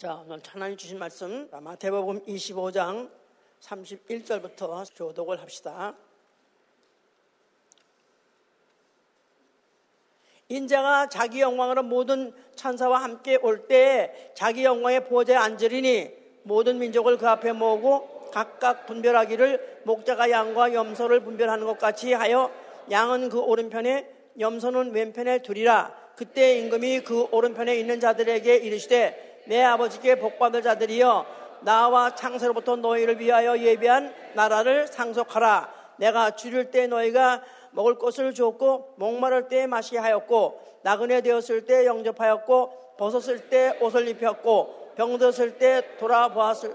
자, 오늘 하나님 주신 말씀 마태복음 25장 31절부터 교독을 합시다. 인자가 자기 영광으로 모든 천사와 함께 올때 자기 영광의 보좌에 앉으리니 모든 민족을 그 앞에 모으고 각각 분별하기를 목자가 양과 염소를 분별하는 것 같이 하여 양은 그 오른편에 염소는 왼편에 두리라 그때 임금이 그 오른편에 있는 자들에게 이르시되 내 아버지께 복받을 자들이여 나와 창세로부터 너희를 위하여 예비한 나라를 상속하라. 내가 줄일 때 너희가 먹을 것을 주었고 목마를 때 마시게 하였고 나그네 되었을 때 영접하였고 벗었을 때 옷을 입혔고 병들었을 때 돌아보았을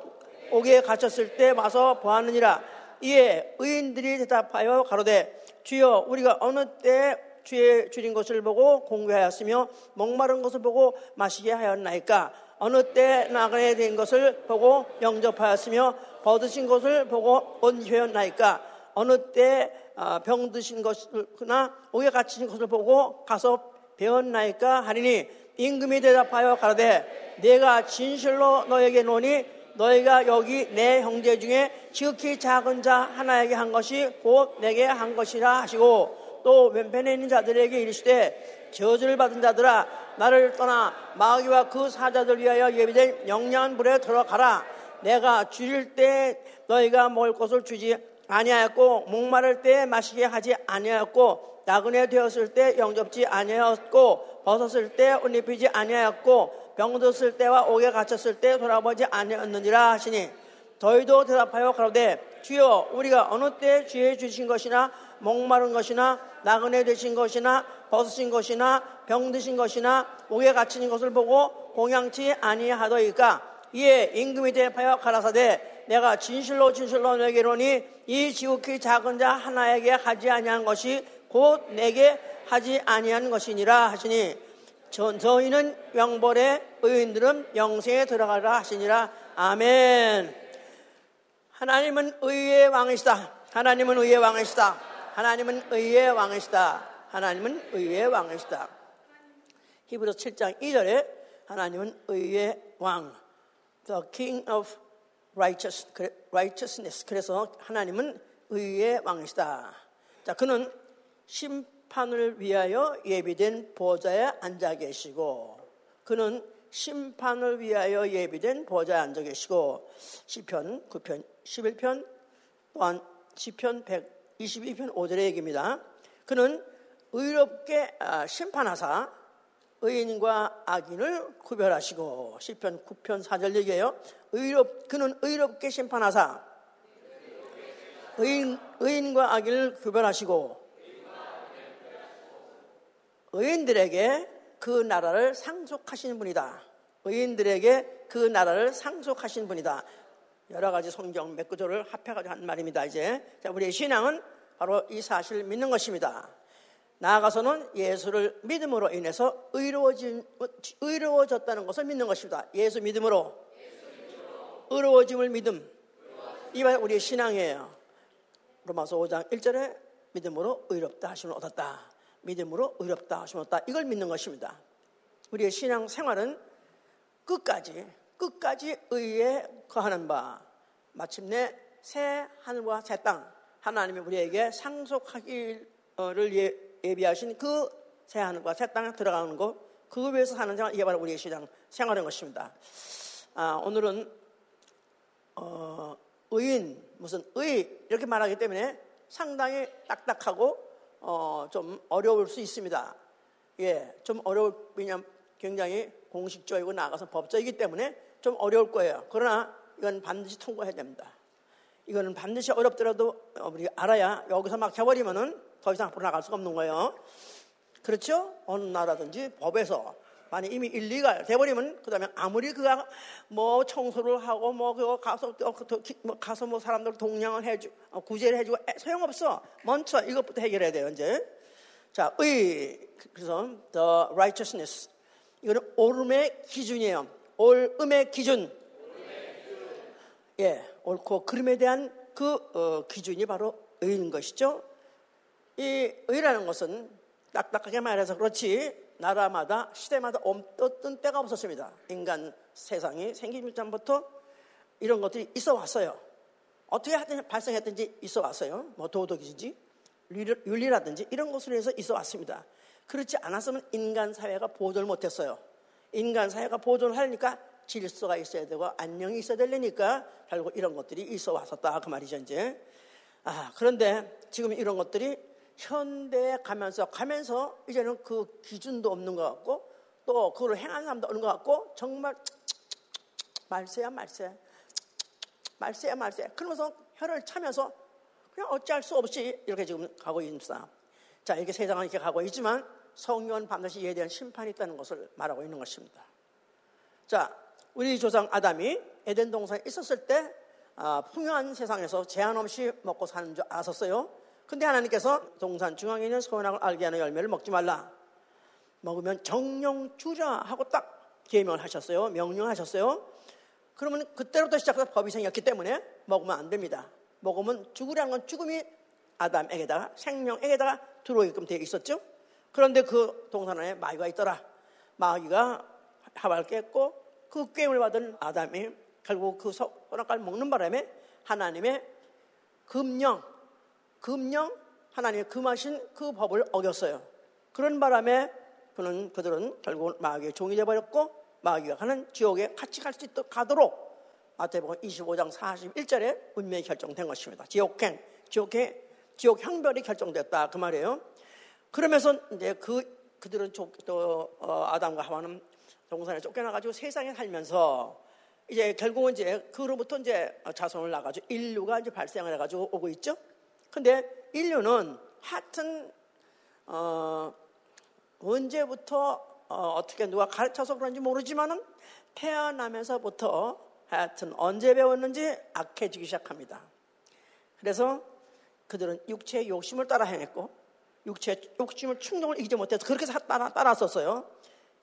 옥에 갇혔을 때 와서 보았느니라. 이에 의인들이 대답하여 가로되 주여 우리가 어느 때 주의 줄인 것을 보고 공개하였으며 목마른 것을 보고 마시게 하였나이까 어느 때 나그네 된 것을 보고 영접하였으며 벗으신 것을 보고 온회였나이까? 어느 때 어, 병드신 것이나 옥에 갇힌 것을 보고 가서 배웠나이까 하리니 임금이 대답하여 가라되 내가 진실로 너에게 노니 너희가 여기 내 형제 중에 지극히 작은 자 하나에게 한 것이 곧 내게 한 것이라 하시고 또 왼편에 있는 자들에게 이르시되 저주를 받은 자들아 나를 떠나 마귀와 그 사자들 위하여 예비된 영양한 불에 들어가라. 내가 줄일 때 너희가 먹을 것을 주지 아니하였고 목마를 때 마시게 하지 아니하였고 나그네 되었을 때 영접지 아니하였고 벗었을 때 옷 입히지 아니하였고 병들었을 때와 옥에 갇혔을 때 돌아보지 아니하였느니라 하시니 저희도 대답하여 가로되 주여 우리가 어느 때 주의 주신 것이나 목마른 것이나 나그네 되신 것이나 벗으신 것이나 병드신 것이나 옥에 갇힌 것을 보고 공양치 아니하더이까. 이에 임금이 대하여 가라사대 내가 진실로 진실로 이르니 이 지극히 작은 자 하나에게 하지 아니한 것이 곧 내게 하지 아니한 것이니라 하시니 저, 저희는 영벌의 의인들은 영생에 들어가라 하시니라. 아멘. 하나님은 의의 왕이시다. 하나님은 의의 왕이시다. 하나님은 의의 왕이시다 하나님은 의의 왕이시다. 히브리서 7장 2절에 하나님은 의의 왕, the king of righteousness. 그래서 하나님은 의의 왕이시다. 자, 그는 심판을 위하여 예비된 보좌에 앉아 계시고, 그는 심판을 위하여 예비된 보좌에 앉아 계시고, 시편 9편, 11편, 또한 시편 122편 5절의 얘기입니다. 그는 의롭게 아, 심판하사 의인과 악인을 구별하시고 시편 9편 4절 얘기해요. 의롭 그는 의롭게 심판하사 의인 의인과 악인을 구별하시고 의인들에게 그 나라를 상속하시는 분이다. 의인들에게 그 나라를 상속하신 분이다. 여러 가지 성경 몇 구절을 합해가지고 한 말입니다. 이제 자, 우리의 신앙은 바로 이 사실을 믿는 것입니다. 나아가서는 예수를 믿음으로 인해서 의로워진, 의로워졌다는 것을 믿는 것입니다. 예수 믿음으로. 의로워짐을 믿음. 이말 우리의 신앙이에요. 로마서 5장 1절에 믿음으로 의롭다 하심을 얻었다. 믿음으로 의롭다 하심을 얻었다. 이걸 믿는 것입니다. 우리의 신앙 생활은 끝까지, 끝까지 의에 거하는 바. 마침내 새 하늘과 새 땅. 하나님이 우리에게 상속하기를 예, 예비하신 그 새 하늘과 새 땅에 들어가는 것, 그 위해서 사는 생활, 이게 바로 우리의 시장 생활인 것입니다. 아, 오늘은, 어, 의인, 무슨 의, 이렇게 말하기 때문에 상당히 딱딱하고, 어, 좀 어려울 수 있습니다. 예, 좀 어려울, 왜냐면 굉장히 공식적이고 나가서 법적이기 때문에 좀 어려울 거예요. 그러나 이건 반드시 통과해야 됩니다. 이거는 반드시 어렵더라도 우리 알아야 여기서 막 해버리면은 더 이상 앞으로 나갈 수가 없는 거예요. 그렇죠? 어느 나라든지 법에서 만약 이미 일리가 돼버리면 그 다음에 아무리 그가 뭐 청소를 하고 뭐 그거 가서 뭐 가서 뭐 사람들 동냥을 해주 어, 구제를 해주고 소용없어. 먼저 이것부터 해결해야 돼요 이제. 자, 의 그래서 the righteousness 이거는 옳음의 기준이에요. 옳음의 기준. 예, 옳고 그름에 대한 그 어, 기준이 바로 의인 것이죠. 이 의라는 것은 딱딱하게 말해서 그렇지 나라마다 시대마다 어떤 때가 없었습니다. 인간 세상이 생기기 전부터 이런 것들이 있어 왔어요. 어떻게 하든 발생했든지 있어 왔어요. 뭐 도덕이든지 윤리라든지 이런 것으로 해서 있어 왔습니다. 그렇지 않았으면 인간 사회가 보존을 못했어요. 인간 사회가 보존을 하려니까 질서가 있어야 되고 안녕이 있어야 되려니까 결국 이런 것들이 있어 왔었다 그 말이죠 이제. 아 그런데 지금 이런 것들이 현대에 가면서 가면서 이제는 그 기준도 없는 것 같고 또 그걸 행하는 사람도 없는 것 같고 정말 말세야 말세 말세야 말세 그러면서 혀를 차면서 그냥 어찌할 수 없이 이렇게 지금 가고 있습니다. 자 이렇게 세상은 이렇게 가고 있지만 성령은 반드시 이에 대한 심판이 있다는 것을 말하고 있는 것입니다. 자 우리 조상 아담이 에덴 동산에 있었을 때 아, 풍요한 세상에서 제한 없이 먹고 사는 줄 알았었어요. 근데 하나님께서 동산 중앙에 있는 선악을 알게 하는 열매를 먹지 말라. 먹으면 정령 주자 하고 딱 계명을 하셨어요. 명령하셨어요. 그러면 그때부터 시작해서 법이 생겼기 때문에 먹으면 안 됩니다. 먹으면 죽으라는 건 죽음이 아담에게다가 생명에게다가 들어오게끔 되어 있었죠. 그런데 그 동산 안에 마귀가 있더라. 마귀가 하바를 깼고 그 게임을 받은 아담이 결국 그 선악과를 먹는 바람에 하나님의 금령 금령 하나님의 금하신 그 법을 어겼어요. 그런 바람에 그는 그들은 결국 마귀의 종이 되어버렸고 마귀가 가는 지옥에 같이 갈 수 있도록 가도록 마태복음 25장 41절에 운명이 결정된 것입니다. 지옥행, 지옥행, 지옥 형별이 결정됐다 그 말이에요. 그러면서 이제 그 그들은 또 어, 아담과 하와는 동산에 쫓겨나가지고 세상에 살면서 이제 결국은 이제 그로부터 이제 자손을 나가지고 인류가 이제 발생을 해가지고 오고 있죠. 근데 인류는 하여튼, 어, 언제부터 어, 떻게 누가 가르쳐서 그런지 모르지만은 태어나면서부터 하여튼 언제 배웠는지 악해지기 시작합니다. 그래서 그들은 육체의 욕심을 따라 행했고 육체의 욕심을 충동을 이기지 못해서 그렇게 따라, 따랐었어요.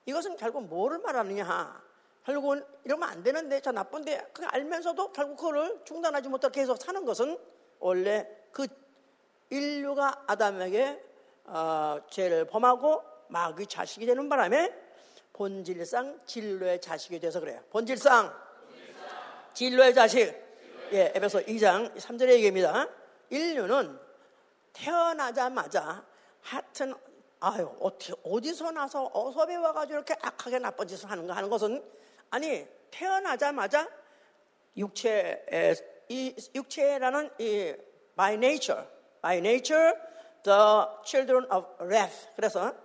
이것은 결국 뭐를 말하느냐. 결국은 이러면 안 되는데, 저 나쁜데, 그 알면서도 결국 그거를 중단하지 못하고 계속 사는 것은 원래 그 인류가 아담에게 어, 죄를 범하고 마귀 자식이 되는 바람에 본질상 진로의 자식이 돼서 그래요. 본질상, 진로의 자식. 예, 에베소 2장 3절의 얘기입니다. 인류는 태어나자마자 하여튼 아유 어떻게 어디서 나서 어서 배워가지고 이렇게 악하게 나쁜 짓을 하는가 하는 것은 아니 태어나자마자 육체의 이 육체라는 이 by nature by nature the children of wrath. 그래서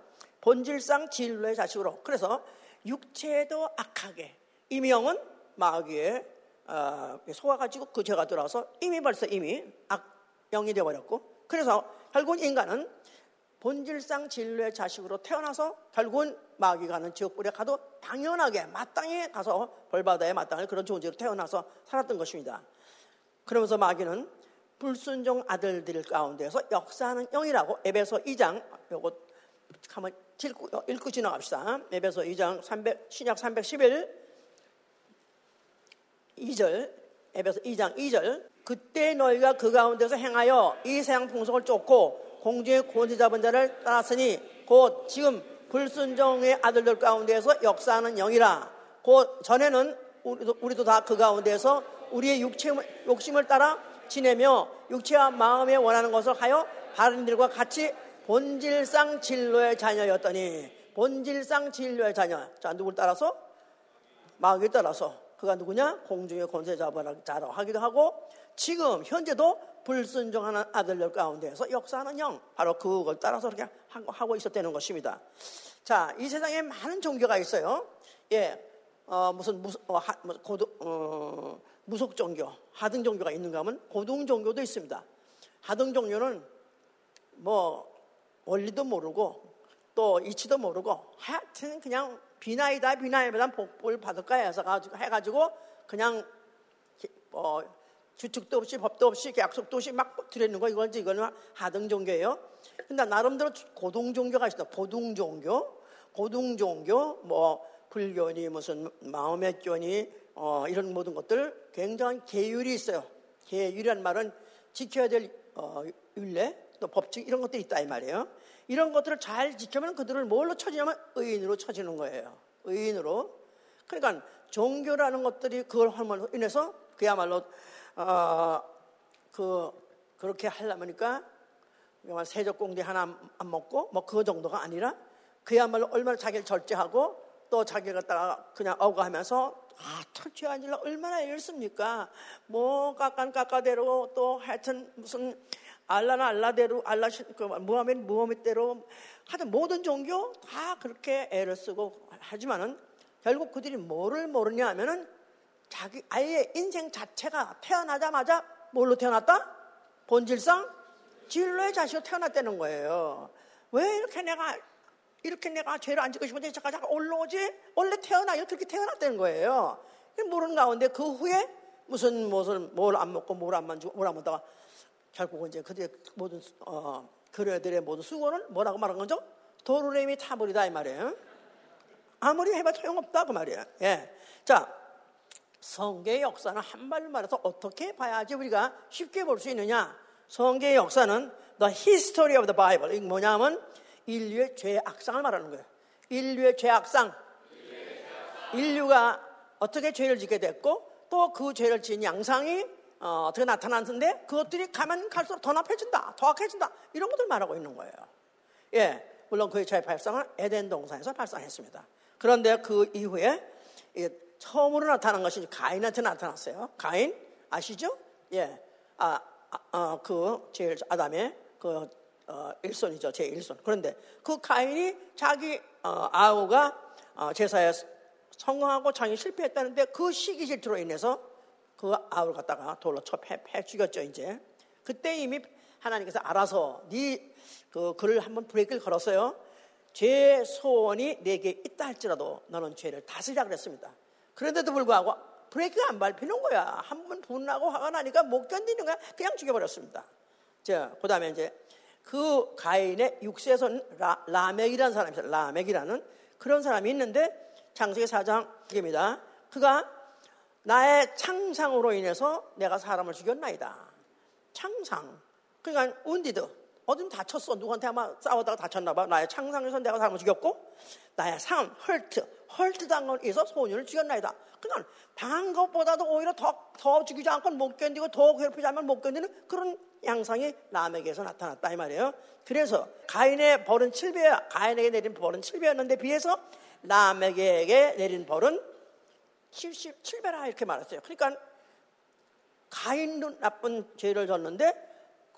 본질상 진로의 자식으로. 그래서 육체도 악하게 이명은 마귀에 어, 속아가지고 그 죄가 들어와서 이미 벌써 이미 악영이 되어버렸고 그래서 결국은 인간은 본질상 진로의 자식으로 태어나서 결국은 마귀가 하는 지옥불에 가도 당연하게 마땅히 가서 벌받아야 마땅할 그런 존재로 태어나서 살았던 것입니다. 그러면서 마귀는 불순종 아들들 가운데서 역사하는 영이라고 에베소 2장 요거 한번 읽고, 읽고 지나갑시다. 에베소 2장 300, 신약 311 2절 에베소 2장 2절 그때 너희가 그 가운데서 행하여 이 세상 풍속을 쫓고 공중의 권세 잡은 자를 따랐으니 곧 지금 불순종의 아들들 가운데서 역사하는 영이라 곧 전에는 우리도, 우리도 다 그 가운데서 우리의 육체, 욕심을 따라 지내며 육체와 마음에 원하는 것을 하여 다른 이들과 같이 본질상 진로의 자녀였더니 본질상 진로의 자녀. 자, 누굴 따라서? 마귀에 따라서. 그가 누구냐? 공중의 권세자로 하기도 하고 지금 현재도 불순종하는 아들들 가운데에서 역사하는 영. 바로 그걸 따라서 그렇게 하고 있었다는 것입니다. 자, 이 세상에 많은 종교가 있어요. 예, 어, 무슨, 무슨, 어, 하, 뭐, 고도, 어, 무속 종교, 하등 종교가 있는가 하면 고등 종교도 있습니다. 하등 종교는 뭐 원리도 모르고 또 이치도 모르고 하여튼 그냥 비나이다 비나이보다 복을 받을까 해서 가지고 해가지고 그냥 뭐 주축도 없이 법도 없이 약속도 없이 막 드리는 거 이건 이거는 하등 종교예요. 근데 나름대로 고등 종교가 있어. 고등 종교, 고등 종교 뭐 불교니 무슨 마음의 교니 어, 이런 모든 것들 굉장한 계율이 있어요. 계율이란 말은 지켜야 될 어, 율례 또 법칙 이런 것들이 있다 이 말이에요. 이런 것들을 잘 지키면 그들을 뭘로 쳐지냐면 의인으로 쳐지는 거예요. 의인으로. 그러니까 종교라는 것들이 그걸 함으로 인해서 그야말로 어, 그 그렇게 하려니까 세적공대 하나 안 먹고 뭐 그 정도가 아니라 그야말로 얼마나 자기를 절제하고 또 자기가 갖다가 그냥 억울하면서 아, 철저히 앉으려 얼마나 애를 씁니까? 뭐, 깎깐 깎아대로 또 하여튼 무슨 알라나 알라대로, 알라, 그 무하멧 무하멧대로 하여튼 모든 종교 다 그렇게 애를 쓰고 하지만은 결국 그들이 뭐를 모르냐 하면은 자기 아예 인생 자체가 태어나자마자 뭘로 태어났다? 본질상 진로의 자식으로 태어났다는 거예요. 왜 이렇게 내가 이렇게 내가 죄를 안 짓고 싶은데 잠깐 잠깐 올라오지? 원래 태어나요. 그렇게 태어났다는 거예요. 모르는 가운데 그 후에 무슨 무슨 뭘 안 먹고 뭘 안 만지고 뭘 안 먹다가 결국은 이제 그들의 모든 어, 그녀들의 모든 수고는 뭐라고 말한 거죠? 도르래미 타버리다 이 말이에요. 아무리 해봐 소용없다 그 말이에요. 예. 자, 성계의 역사는 한말로 말해서 어떻게 봐야지 우리가 쉽게 볼 수 있느냐? 성계의 역사는 the history of the Bible. 이게 뭐냐면 인류의 죄악상을 말하는 거예요. 인류의 죄 악상. 인류가 어떻게 죄를 짓게 됐고 또 그 죄를 지은 양상이 어, 떻게 나타났는데 그것들이 가면 갈수록 더 나빠진다, 더 악해진다 이런 것들 말하고 있는 거예요. 예, 물론 그의 죄 발상은 에덴 동산에서 발상했습니다. 그런데 그 이후에 처음으로 나타난 것이 가인한테 나타났어요. 가인 아시죠? 예, 아, 아, 어, 그 제일 아담의 그 어, 일손이죠. 제 일손. 그런데 그 가인이 자기 어, 아우가 어, 제사에 성공하고 자기 실패했다는데 그 시기 질투로 인해서 그 아우를 갖다가 돌로 쳐 패, 패 죽였죠. 이제 그때 이미 하나님께서 알아서 네그 글을 한번 브레이크를 걸었어요. 죄 소원이 내게 있다 할지라도 너는 죄를 다스리라 그랬습니다. 그런데도 불구하고 브레이크가 안 밟히는 거야. 한 번 분나고 화가 나니까 못 견디는 거야. 그냥 죽여버렸습니다. 자, 그 다음에 이제 그 가인의 육세손 라, 라멕이라는 사람이 있어요. 라멕이라는 그런 사람이 있는데 창세기 4장 입니다. 그가 나의 창상으로 인해서 내가 사람을 죽였나이다. 창상. 그러니까 운디드. 어딘 다쳤어. 누구한테 아마 싸우다가 다쳤나 봐. 나의 창상에서 내가 사람을 죽였고 나의 삶, 헐트. 헐트 당원에서 소년을 죽였나이다. 그러니까 당한 것보다도 오히려 더, 더 죽이지 않고 못 견디고 더 괴롭히지 않으면 못 견디는 그런 양상이 람에게서 나타났다 이 말이에요. 그래서 가인의 벌은 7배야. 가인에게 내린 벌은 7배였는데 비해서 람에게 내린 벌은 77배라 이렇게 말했어요. 그러니까 가인도 나쁜 죄를 졌는데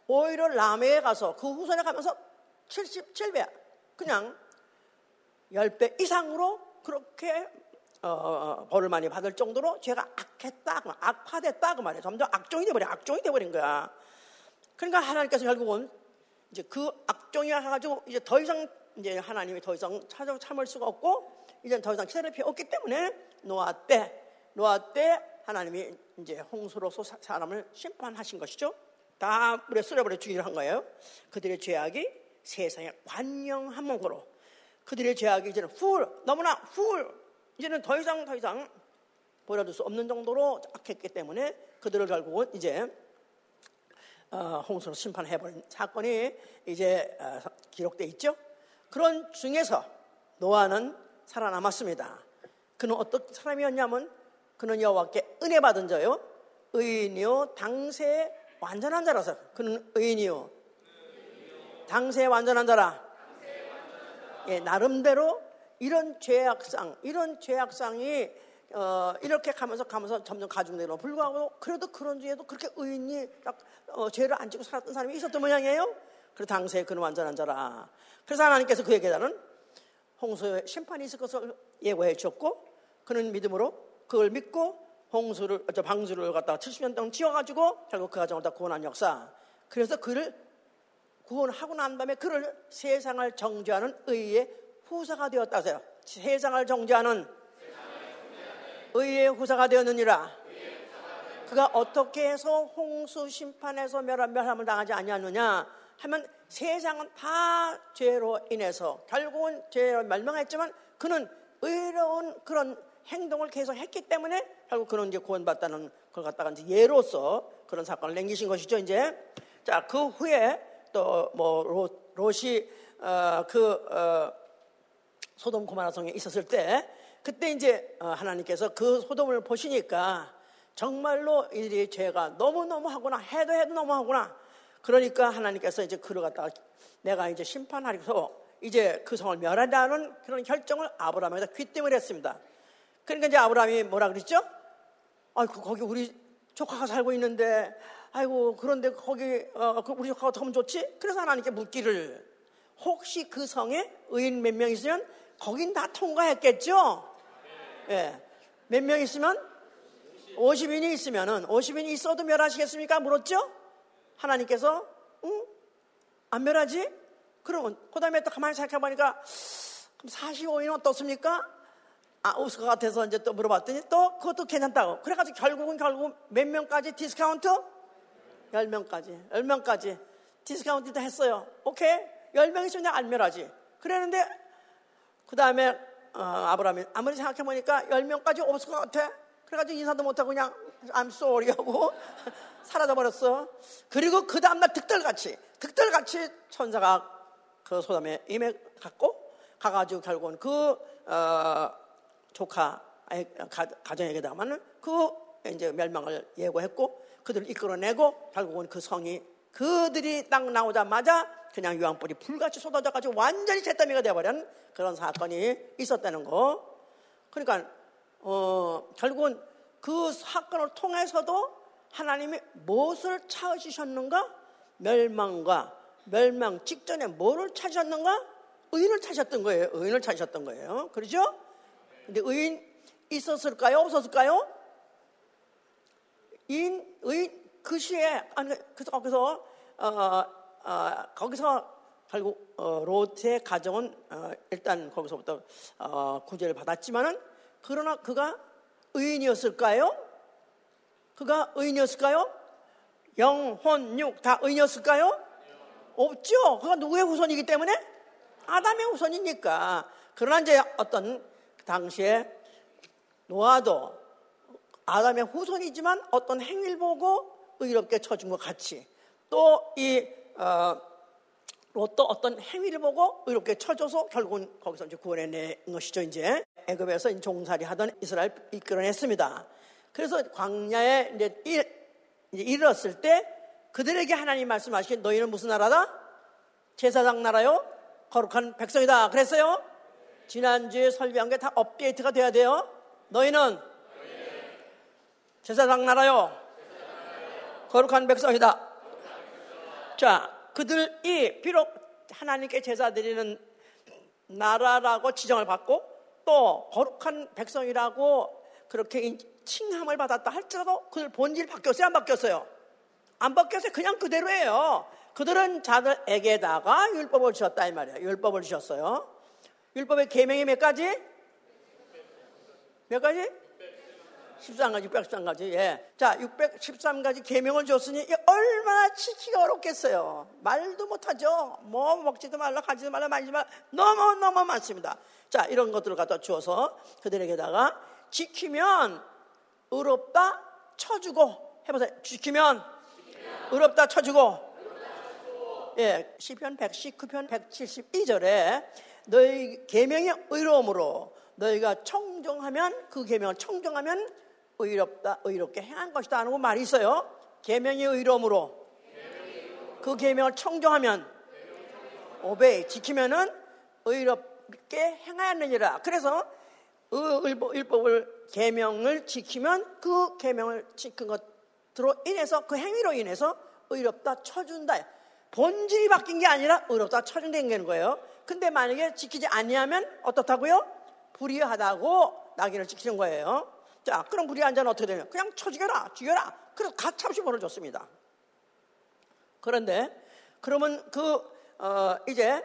오히려 람에게 가서 그 후손에 가면서 77배 그냥 10배 이상으로 그렇게 어, 어, 벌을 많이 받을 정도로 죄가 악했다, 악화됐다 그 말이에요. 점점 악종이 돼버려, 악종이 돼버린 거야. 그러니까 하나님께서 결국은 이제 그 악종이 해가지고 이제 더 이상 이제 하나님이 더 이상 찾아 참을 수가 없고 이제 더 이상 기다릴 필요 없기 때문에 노아 때 노아 때 하나님이 이제 홍수로서 사람을 심판하신 것이죠. 다 물에 쓸어버려 죽이려 한 거예요. 그들의 죄악이 세상에 관영한 몸으로 그들의 죄악이 이제는 훌 너무나 훌 이제는 더 이상 더 이상 보여줄 수 없는 정도로 악했기 때문에 그들을 결국은 이제 어, 홍수로 심판해버린 사건이 이제 어, 기록되어 있죠. 그런 중에서 노아는 살아남았습니다. 그는 어떤 사람이었냐면 그는 여호와께 은혜 받은 자요, 의인이요, 당세 완전한 자라서 그는 의인이요, 당세 완전한 자라. 예, 나름대로 이런 죄악상, 이런 죄악상이 어, 이렇게 가면서 가면서 점점 가중되로 불구하고 그래도 그런 중에도 그렇게 의인이 어, 죄를 안 지고 살았던 사람이 있었던 모양이에요. 그래서 당시에 그는 완전한 자라. 그래서 하나님께서 그에게는 홍수의 심판이 있을 것을 예고해 주었고 그는 믿음으로 그걸 믿고 홍수를 저 방수를 갖다가 70년 동안 지어가지고 결국 그 가정을 다 구원한 역사. 그래서 그를 구원하고 난 다음에 그를 세상을 정죄하는 의의 후사가 되었다세요. 세상을 정죄하는 의의 후사가 되었느니라. 그가 어떻게 해서 홍수 심판에서 멸함을 당하지 아니하느냐 하면 세상은 다 죄로 인해서 결국은 죄로 멸망했지만 그는 의로운 그런 행동을 계속 했기 때문에 결국 그는 이제 구원받다는 걸 갖다가 이제 예로서 그런 사건을 남기신 것이죠 이제 자 그 후에 또 뭐 롯이 어, 그 어, 소돔 고마라 성에 있었을 때 그때 이제 어, 하나님께서 그 소돔을 보시니까 정말로 이들이 죄가 너무너무 하구나 해도 해도 너무 하구나 그러니까 하나님께서 이제 그를 갖다가 내가 이제 심판하리서 이제 그 성을 멸하라는 그런 결정을 아브라함에다 귀띔을 했습니다. 그러니까 이제 아브라함이 뭐라 그랬죠? 아이고 거기 우리 조카가 살고 있는데 아이고 그런데 거기 어, 그 우리 조카가 더 좋지? 그래서 하나님께 묻기를 혹시 그 성에 의인 몇 명 있으면 거긴 다 통과했겠죠? 예. 몇 명 있으면 50인이 있으면은 50인이 있어도 멸하시겠습니까? 물었죠? 하나님께서 응? 안 멸하지? 그러면 그 다음에 또 가만히 생각해보니까 그럼 45인은 어떻습니까? 아, 없을 것 같아서 이제 또 물어봤더니 또 그것도 괜찮다고. 그래가지고 결국은 결국 몇 명까지 디스카운트? 10명까지. 10명까지. 디스카운트도 했어요. 오케이. 10명 있으면 그냥 안 멸하지. 그랬는데 그 다음에 어, 아브라함이 아무리 생각해 보니까 10명까지 없을 것 같아. 그래가지고 인사도 못하고 그냥 I'm sorry 하고 사라져 버렸어. 그리고 그 다음날 득달같이, 득달같이 천사가 그 소담에 임해 갔고, 가가지고 결국은 그, 어, 조카, 가정에게다가는 그 이제 멸망을 예고했고, 그들을 이끌어내고, 결국은 그 성이 그들이 딱 나오자마자 그냥 유황불이 불같이 쏟아져가지고 완전히 잿더미가 되어버린 그런 사건이 있었다는 거. 그러니까, 어, 결국은 그 사건을 통해서도 하나님이 무엇을 찾으셨는가? 멸망과 멸망 직전에 뭐를 찾으셨는가? 의인을 찾으셨던 거예요. 의인을 찾으셨던 거예요. 그렇죠? 근데 의인 있었을까요? 없었을까요? 인, 의인 그 시에 아니 그래서 거기서 어, 어, 거기서 결국 어, 롯의 가정은 어, 일단 거기서부터 어, 구제를 받았지만은 그러나 그가 의인이었을까요? 그가 의인이었을까요? 영, 혼, 육 다 의인이었을까요? 없죠. 그가 누구의 후손이기 때문에? 아담의 후손이니까. 그러나 이제 어떤 당시에 노아도 아담의 후손이지만 어떤 행위를 보고 의롭게 쳐준 것 같이 또이 어, 롯도 어떤 행위를 보고 의롭게 쳐줘서 결국은 거기서 이제 구원해낸 것이죠. 이제 애굽에서 종살이 하던 이스라엘 이끌어냈습니다. 그래서 광야에 이제, 일, 이제 이르렀을 때 그들에게 하나님 말씀하신 너희는 무슨 나라다? 제사장 나라요? 거룩한 백성이다. 그랬어요? 지난주에 설명한 게 다 업데이트가 돼야 돼요. 너희는 제사장 나라요? 거룩한 백성이다. 자, 그들이 비록 하나님께 제사 드리는 나라라고 지정을 받고 또 거룩한 백성이라고 그렇게 칭함을 받았다 할지라도 그들 본질 바뀌었어요? 안 바뀌었어요? 안 바뀌었어요? 그냥 그대로예요. 그들은 자들에게다가 율법을 주셨다 이 말이에요. 율법을 주셨어요. 율법의 계명이 몇 가지? 몇 가지? 13가지, 613가지. 예. 자, 613가지 계명을 줬으니 얼마나 지키기가 어렵겠어요. 말도 못하죠. 뭐 먹지도 말라, 가지도 말라, 만지지 말라. 너무너무 많습니다. 자, 이런 것들을 갖다 주어서 그들에게다가 지키면 의롭다 쳐주고 해보세요. 지키면 의롭다 쳐주고 예, 시편 119편 172절에 너희 계명의 의로움으로 너희가 청정하면 그 계명을 청정하면 의롭다 의롭게 행한 것이다 하는 말이 있어요. 계명의 의로움으로 그 계명을 청정하면 오베이 지키면은 의롭게 행하였느니라. 그래서 율법을 계명을 지키면 그 계명을 지킨 것으로 인해서 그 행위로 인해서 의롭다 쳐준다. 본질이 바뀐 게 아니라 의롭다 쳐준다는 거예요. 근데 만약에 지키지 아니하면 어떻다고요? 불의하다고 낙인을 찍히는 거예요. 자, 그럼 불의한 자는 어떻게 되냐? 그냥 쳐 죽여라, 죽여라. 그래서 가차없이 벌어졌습니다. 그런데 그러면 그 어, 이제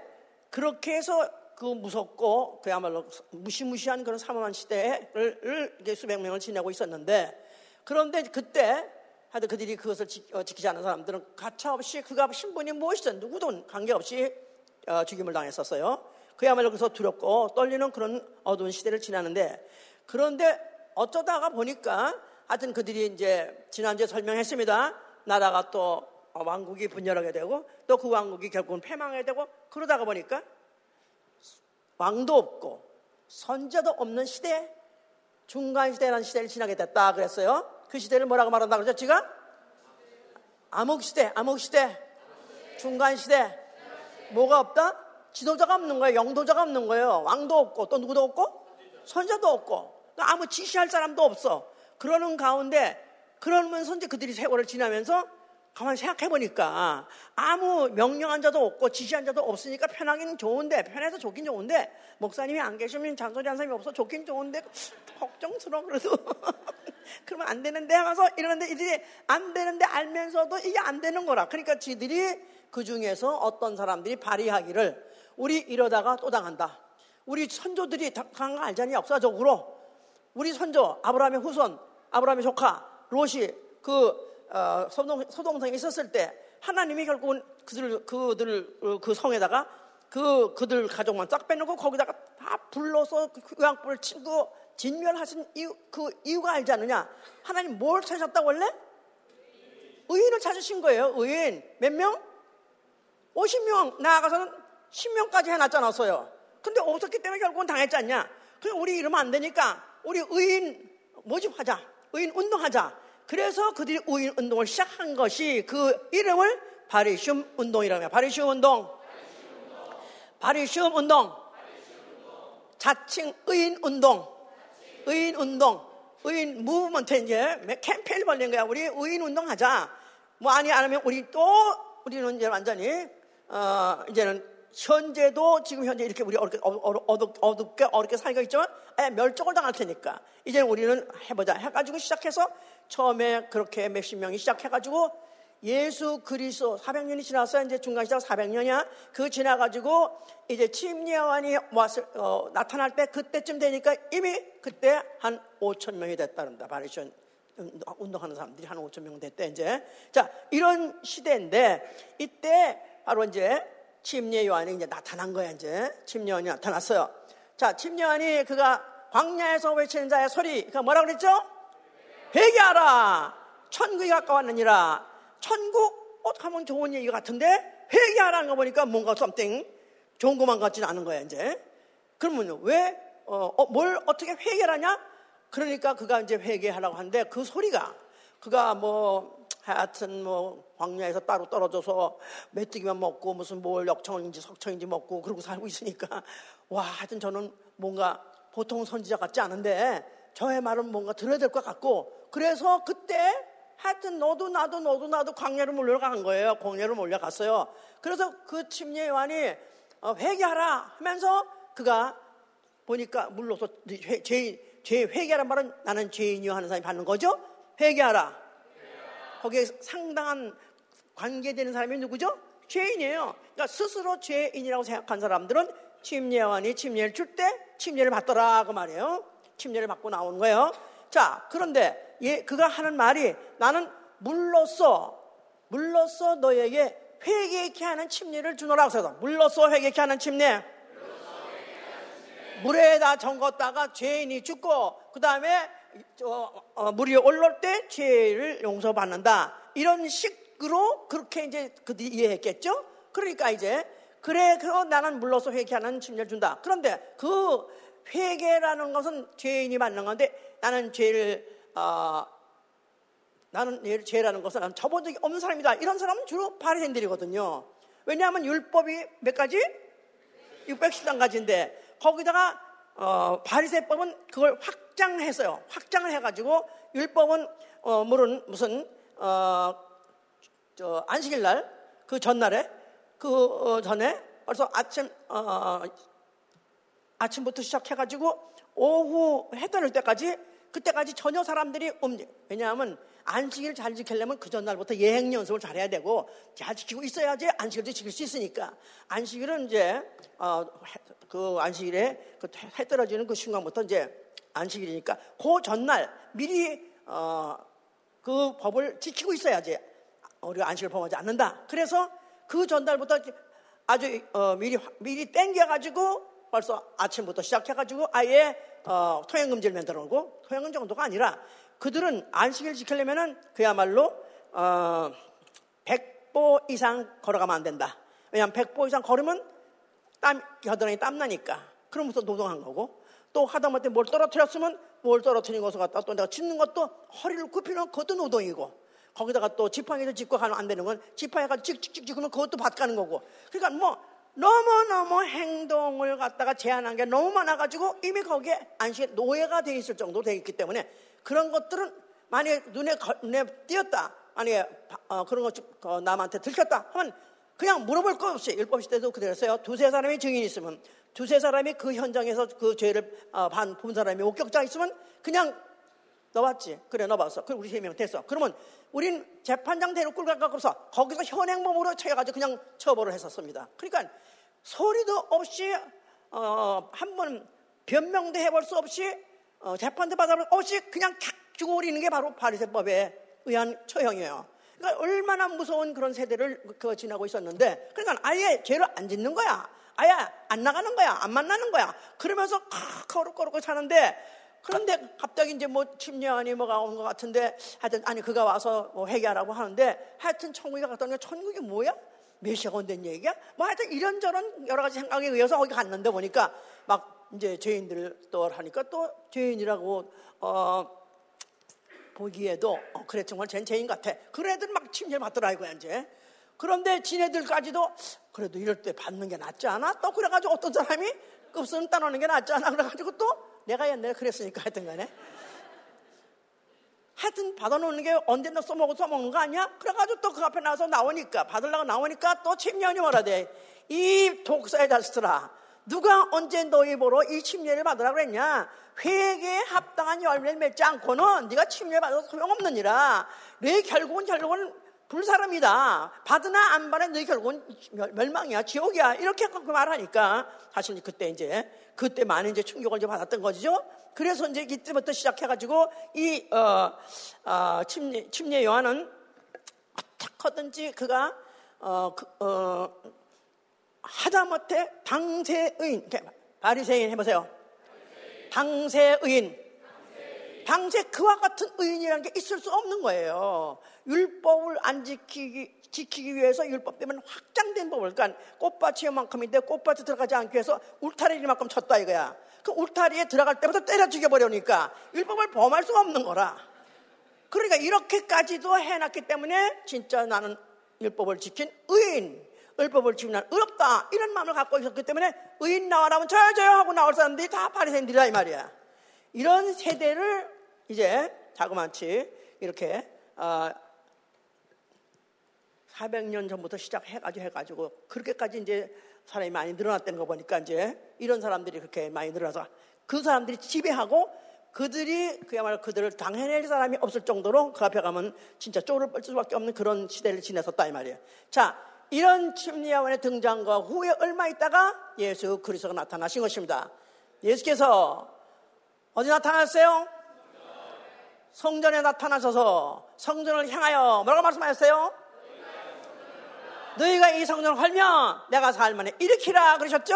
그렇게 해서 그 무섭고 그야말로 무시무시한 그런 사모한 시대를 이제 수백 명을 지내고 있었는데 그런데 그때 하여튼 그들이 그것을 지, 어, 키지 않은 사람들은 가차없이 그가 신분이 무엇이든 누구든 관계없이 어, 죽임을 당했었어요. 그야말로 그래서 두렵고 떨리는 그런 어두운 시대를 지나는데 그런데 어쩌다가 보니까 하여튼 그들이 이제 지난주에 설명했습니다. 나라가 또 왕국이 분열하게 되고 또 그 왕국이 결국은 패망하게 되고 그러다가 보니까 왕도 없고 선자도 없는 시대 중간 시대라는 시대를 지나게 됐다 그랬어요. 그 시대를 뭐라고 말한다 그러죠? 지금 암흑 시대, 암흑 시대, 중간 시대. 뭐가 없다? 지도자가 없는 거예요. 영도자가 없는 거예요. 왕도 없고 또 누구도 없고 선자도 없고 또 아무 지시할 사람도 없어. 그러는 가운데 그러면서 이제 그들이 세월을 지나면서 가만히 생각해 보니까 아무 명령한 자도 없고 지시한 자도 없으니까 편하기는 좋은데 편해서 좋긴 좋은데 목사님이 안 계시면 잔소리 한 사람이 없어 좋긴 좋은데 걱정스러워 그래도. 그러면 안 되는데 하면서 이러는데 이들이 안 되는데 알면서도 이게 안 되는 거라. 그러니까 지들이 그 중에서 어떤 사람들이 발휘하기를 우리 이러다가 또 당한다. 우리 선조들이 당한 거 알잖니? 역사적으로 우리 선조 아브라함의 후손 아브라함의 조카 롯이 그 어, 소동, 소동성에 있었을 때 하나님이 결국은 그들, 그들, 어, 그 성에다가 그, 그들 가족만 쫙 빼놓고 거기다가 다 불러서 의왕불을 그 치고 진멸하신 이유, 그 이유가 알지 않느냐? 하나님 뭘 찾았다고 원래? 의인을 찾으신 거예요. 의인. 몇 명? 50명. 나아가서는 10명까지 해놨잖아서요. 근데 없었기 때문에 결국은 당했지 않냐? 그냥 우리 이러면 안 되니까 우리 의인 모집하자. 의인 운동하자. 그래서 그들이 우인 운동을 시작한 것이 그 이름을 바리슘 운동이라고 해요. 바리슘 운동. 바리슘 운동. 자칭 의인 운동. 의인 운동. 의인 무브먼트 이제 캠페인을 벌린 거야. 우리 의인 운동 하자. 뭐 아니 안 하면 우리 또 우리는 이제 완전히 어 이제는 현재도 지금 현재 이렇게 우리 어렵게 어둡, 어둡게 어렵게 살고 있지만 멸종을 당할 테니까 이제 우리는 해보자 해가지고 시작해서 처음에 그렇게 몇십 명이 시작해가지고 예수 그리스도 400년이 지나서 이제 중간 시작 400년이야. 그 지나가지고 이제 침례원이 왔을 어, 나타날 때 그때쯤 되니까 이미 그때 한 5천 명이 됐다는다. 바리션 운동하는 사람들이 한 5천 명 됐대 이제. 자 이런 시대인데 이때 바로 이제 침례 요한이 이제 나타난 거야 이제 침례 요한이 나타났어요. 자 침례 요한이 그가 광야에서 외치는 자의 소리 그 뭐라고 그랬죠? 회개하라. 천국이 가까웠느니라. 천국 어떻게 하면 좋은 얘기 같은데 회개하라는 거 보니까 뭔가 썸띵 좋은 것만 같지는 않은 거야 이제. 그러면 왜 어, 어, 뭘 어떻게 회개하냐? 그러니까 그가 이제 회개하라고 하는데 그 소리가 그가 뭐 하여튼 뭐 광야에서 따로 떨어져서 메뚜기만 먹고 무슨 뭘 역청인지 석청인지 먹고 그러고 살고 있으니까 와 하여튼 저는 뭔가 보통 선지자 같지 않은데 저의 말은 뭔가 들어야 될 것 같고 그래서 그때 하여튼 너도 나도 너도 나도 광야로 몰려간 거예요. 광야로 몰려갔어요. 그래서 그 침례 요한이 어, 회개하라 하면서 그가 보니까 물러서 죄, 죄 회개하란 말은 나는 죄인이요 하는 사람이 받는 거죠. 회개하라. 거기에 상당한 관계되는 사람이 누구죠? 죄인이에요. 그러니까 스스로 죄인이라고 생각한 사람들은 침례 요한이 침례를 줄 때 침례를 받더라 그 말이에요. 침례를 받고 나오는 거예요. 자, 그런데 예, 그가 하는 말이 나는 물로써 물로써 너에게 회개케 하는 침례를 주노라고 해서 물로써 회개케 하는 침례. 물에다 잠궜다가 죄인이 죽고 그 다음에 어, 물이 올라올 때 죄를 용서받는다. 이런 식으로 그렇게 이제 그들이 이해했겠죠. 그러니까 이제 그래, 그 나는 물로써 회개하는 침례를 준다. 그런데 그 회개라는 것은 죄인이 맞는 건데 나는 죄를 어, 나는 죄라는 것은 나는 접은 적이 없는 사람이다. 이런 사람은 주로 바리새인들이거든요. 왜냐하면 율법이 몇 가지? 613가지인데 거기다가 어, 바리새법은 그걸 확장했어요. 확장을 해가지고 율법은 어, 물은 무슨 어, 저 안식일 날 그 전날에 그 어, 전에 벌써 아침 어, 아침부터 시작해가지고 오후 해 떠날 때까지 그때까지 전혀 사람들이 없니 왜냐하면 안식일 잘 지키려면 그 전날부터 예행 연습을 잘 해야 되고 잘 지키고 있어야지 안식일도 지킬 수 있으니까 안식일은 이제 어, 그 안식일에 그 해 떨어지는 그 순간부터 이제 안식일이니까 그 전날 미리 어, 그 법을 지키고 있어야지 우리가 안식을 범하지 않는다. 그래서 그 전날부터 아주 어, 미리 미리 땡겨 가지고 벌써 아침부터 시작해가지고 아예 어, 토양금지를 만들어 놓고 토양금 정도가 아니라 그들은 안식일 지키려면은 그야말로 어, 100번 100보 이상 걸어가면 안 된다. 왜냐하면 100보 이상 걸으면 땀, 겨드랑이 땀 나니까. 그러면서 노동한 거고. 또 하다못해 뭘 떨어뜨렸으면 뭘 떨어뜨린 것을 갖다 또 내가 짚는 것도 허리를 굽히는 그것도 노동이고. 거기다가 또 지팡이도 짚고 가면 안 되는 건 지팡이가 찍찍찍 찍으면 그것도 밭가는 거고. 그러니까 뭐 너무너무 행동을 갖다가 제한한 게 너무 많아가지고 이미 거기에 안식에 노예가 돼 있을 정도로 돼 있기 때문에 그런 것들은 만약에 눈에, 눈에 띄었다. 만약에 어, 그런 것 어, 남한테 들켰다 하면 그냥 물어볼 것 없이 율법 시 대도 그대로였어요. 두세 사람이 증인이 있으면 두세 사람이 그 현장에서 그 죄를 어, 본 사람이 목격자 있으면 그냥 넣어봤지. 그래 넣어봤어. 그래 우리 세 명 됐어. 그러면 우린 재판장 대로 끌고 가고서 거기서 현행범으로 쳐가지고 그냥 처벌을 했었습니다. 그러니까 소리도 없이 어, 한 번 변명도 해볼 수 없이 어, 재판도 받아볼 없이 그냥 탁 죽어버리는 게 바로 바리새법에 의한 처형이에요. 그러니까 얼마나 무서운 그런 세대를 그 지나고 있었는데, 그러니까 아예 죄를 안 짓는 거야. 아예 안 나가는 거야. 안 만나는 거야. 그러면서 거룩거룩 사는데, 그런데 갑자기 이제 뭐 침례안이 뭐가 온 것 같은데, 하여튼, 아니, 그가 와서 뭐 회개하라고 하는데, 하여튼 천국에 갔더니 천국이 뭐야? 메시아가 얘기야? 뭐 하여튼 이런저런 여러 가지 생각에 의해서 거기 갔는데 보니까 막 이제 죄인들 또 하니까 또 죄인이라고, 어, 보기에도 어, 그래 정말 쟤 죄인 같아. 그런 애들 막 침례 받더라 이거야 이제. 그런데 지네들까지도 그래도 이럴 때 받는 게 낫지 않아? 또 그래가지고 어떤 사람이 급수는 따놓는 게 낫지 않아? 그래가지고 또 내가 옛날에 그랬으니까 하여튼 간에 하여튼 받아놓는 게 언제나 써먹고 써먹는 거 아니야? 그래가지고 또 그 앞에 나와서 나오니까 받으려고 나오니까 또 침례원이 뭐라 돼? 이 독사의 자식들아 누가 언제 너희 보러 이 침례를 받으라 그랬냐? 회개에 합당한 열매를 맺지 않고는 네가 침례 받아도 소용없느니라. 네 결국은 결국은 불사람이다. 받으나 안 받아 너희 결국은 멸망이야, 지옥이야. 이렇게 그 말하니까 사실 그때 이제 그때 많은 이제 충격을 이제 받았던 거죠. 그래서 이제 이때부터 시작해가지고 이 어, 어, 침례, 침례 요한은 어떻게든지 그가 어, 그, 어, 하다못해 당세의인, 바리새인 해보세요. 당세의인. 당세 그와 같은 의인이라는 게 있을 수 없는 거예요. 율법을 안 지키기, 지키기 위해서 율법 때문에 확장된 법을, 그러니까 꽃밭이 요만큼인데 꽃밭에 들어가지 않기 위해서 울타리만큼 쳤다 이거야. 그 울타리에 들어갈 때부터 때려 죽여버리니까 율법을 범할 수가 없는 거라. 그러니까 이렇게까지도 해놨기 때문에 진짜 나는 율법을 지킨 의인. 율법을 지키면 어렵다 이런 마음을 갖고 있었기 때문에 의인 나와라면 저요 저요 하고 나올 사람들이 다 바리새인들이라 이 말이야. 이런 세대를 이제 자그마치 이렇게 어, 400년 전부터 시작해가지고 해가지고 그렇게까지 이제 사람이 많이 늘어났다는 거 보니까 이제 이런 사람들이 그렇게 많이 늘어나서 그 사람들이 지배하고 그들이 그야말로 그들을 당해낼 사람이 없을 정도로 그 앞에 가면 진짜 쪼를 뺄 수밖에 없는 그런 시대를 지냈었다 이 말이에요. 자, 이런 침례원의 등장과 후에 얼마 있다가 예수 그리스도가 나타나신 것입니다. 예수께서 어디 나타났어요? 성전에 나타나셔서 성전을 향하여 뭐라고 말씀하셨어요? 너희가 이 성전을 헐면 내가 살만해 일으키라 그러셨죠?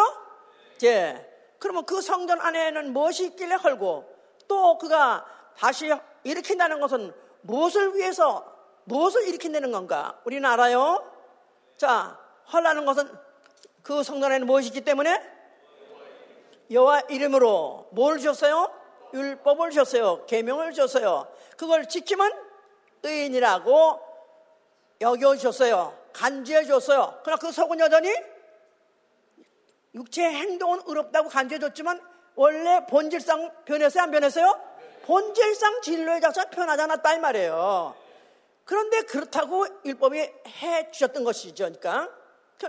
예. 그러면 그 성전 안에는 무엇이 있길래 헐고 또 그가 다시 일으킨다는 것은 무엇을 위해서 무엇을 일으킨다는 건가? 우리는 알아요? 자, 헐라는 것은 그 성전 에는 무엇이 있기 때문에 여호와 이름으로 뭘 주셨어요? 율법을 주셨어요. 계명을 주셨어요. 그걸 지키면 의인이라고 여겨 주셨어요. 간주해 줬어요. 그러나 그 속은 여전히 육체의 행동은 의롭다고 간주해 줬지만 원래 본질상 변했어요? 안 변했어요? 본질상 진로의 자체가 변하지 않았다 이 말이에요. 그런데 그렇다고 율법이 해 주셨던 것이죠. 그러니까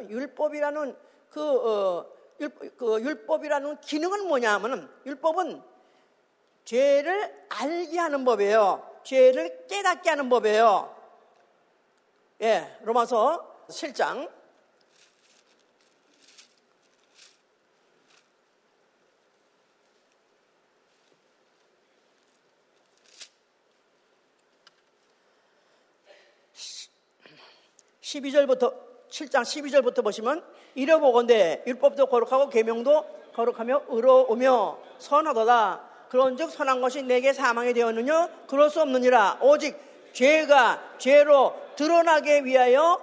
율법이라는 그, 어, 율법, 그 율법 이라는 기능은 뭐냐 하면은 율법은 죄를 알게 하는 법이에요. 죄를 깨닫게 하는 법이에요. 예, 로마서 7장 12절부터 7장 12절부터 보시면 이러보건대 율법도 거룩하고 계명도 거룩하며 의로우며 선하도다 그런즉 선한 것이 내게 사망이 되었느냐 그럴 수 없느니라 오직 죄가 죄로 드러나게 위하여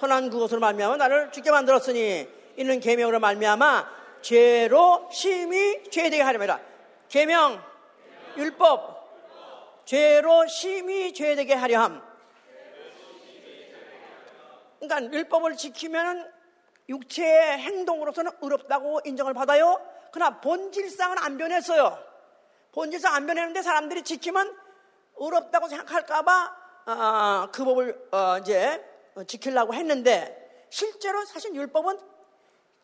선한 그것으로 말미암아 나를 죽게 만들었으니 이는 계명으로 말미암아 죄로 심히 죄되게 하려니라. 계명, 율법, 죄로 심히 죄되게 하려 함. 그러니까 율법을 지키면 육체의 행동으로서는 의롭다고 인정을 받아요. 그러나 본질상은 안 변했어요. 본질상 안 변했는데 사람들이 지키면 의롭다고 생각할까봐 아, 그 법을 어, 이제 지키려고 했는데 실제로 사실 율법은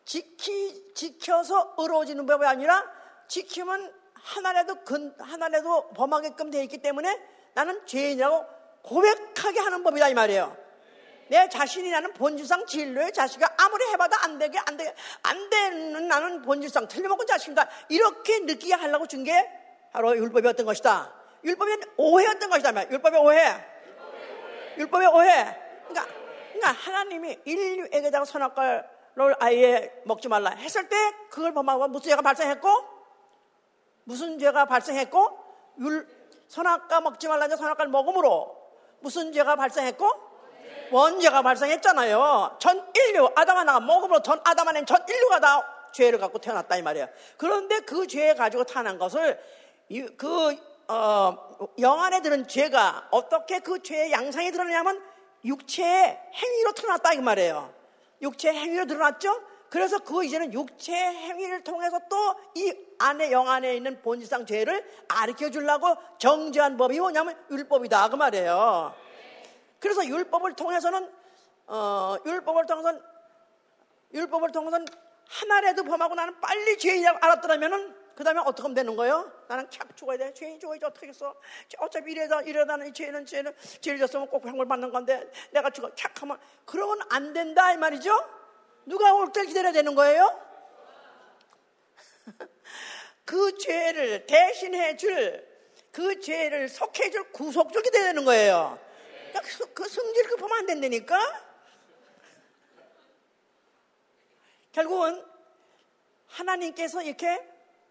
지키 지켜서 의로워지는 법이 아니라 지키면 하나라도 근, 하나라도 범하게끔 되어 있기 때문에 나는 죄인이라고 고백하게 하는 법이다 이 말이에요. 내 자신이 나는 본질상 진로의 자식이 아무리 해봐도 안 되게 안 되게 안 되는 나는 본질상 틀림없는 자식이다 이렇게 느끼게 하려고 준 게 바로 율법이었던 것이다. 율법이 오해였던 것이다. 율법의 오해. 율법의 오해. 그러니까, 그러니까 하나님이 인류에게다가 선악과를 아예 먹지 말라 했을 때 그걸 범하고 무슨 죄가 발생했고 무슨 죄가 발생했고 율, 선악과 먹지 말라 는 선악과를 먹음으로 무슨 죄가 발생했고 원죄가 발생했잖아요. 전 인류 아담 하나가 먹음으로 전 아담 안에 전 인류가 다 죄를 갖고 태어났다 이 말이에요. 그런데 그 죄 가지고 태어난 것을 그 어, 영안에 드는 죄가 어떻게 그 죄의 양상이 드러나냐면 육체의 행위로 드러났다 이 말이에요. 육체의 행위로 드러났죠? 그래서 그 이제는 육체의 행위를 통해서 또 이 안에 영 안에 있는 본질상 죄를 가르쳐 주려고 정죄한 법이 뭐냐면 율법이다 그 말이에요. 그래서 율법을 통해서는 어, 율법을 통해서는 율법을 통해서는 하나라도 범하고 나는 빨리 죄인이라고 알았더라면은 그 다음에 어떻게 하면 되는 거예요? 나는 참 죽어야 돼. 죄인 죽어야지 어떻게 했어? 어차피 이래다, 이래다는 죄는 죄는 죄를 졌으면 꼭 형을 받는 건데 내가 죽어. 착하면 그러면 안 된다 이 말이죠? 누가 올 때 기다려야 되는 거예요? 그 죄를 대신해 줄, 그 죄를 속해 줄 구속주가 되는 거예요. 그러니까 그, 그 성질 급하면 안 된다니까? 결국은 하나님께서 이렇게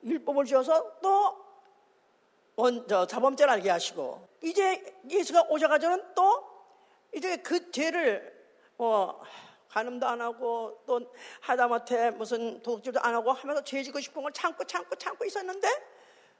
율법을 주어서 또 원, 저, 자범죄를 알게 하시고 이제 예수가 오셔가지고는 또 이제 그 죄를 뭐 간음도 안 하고 또 하다못해 무슨 도둑질도 안 하고 하면서 죄 지고 싶은 걸 참고 참고 참고 있었는데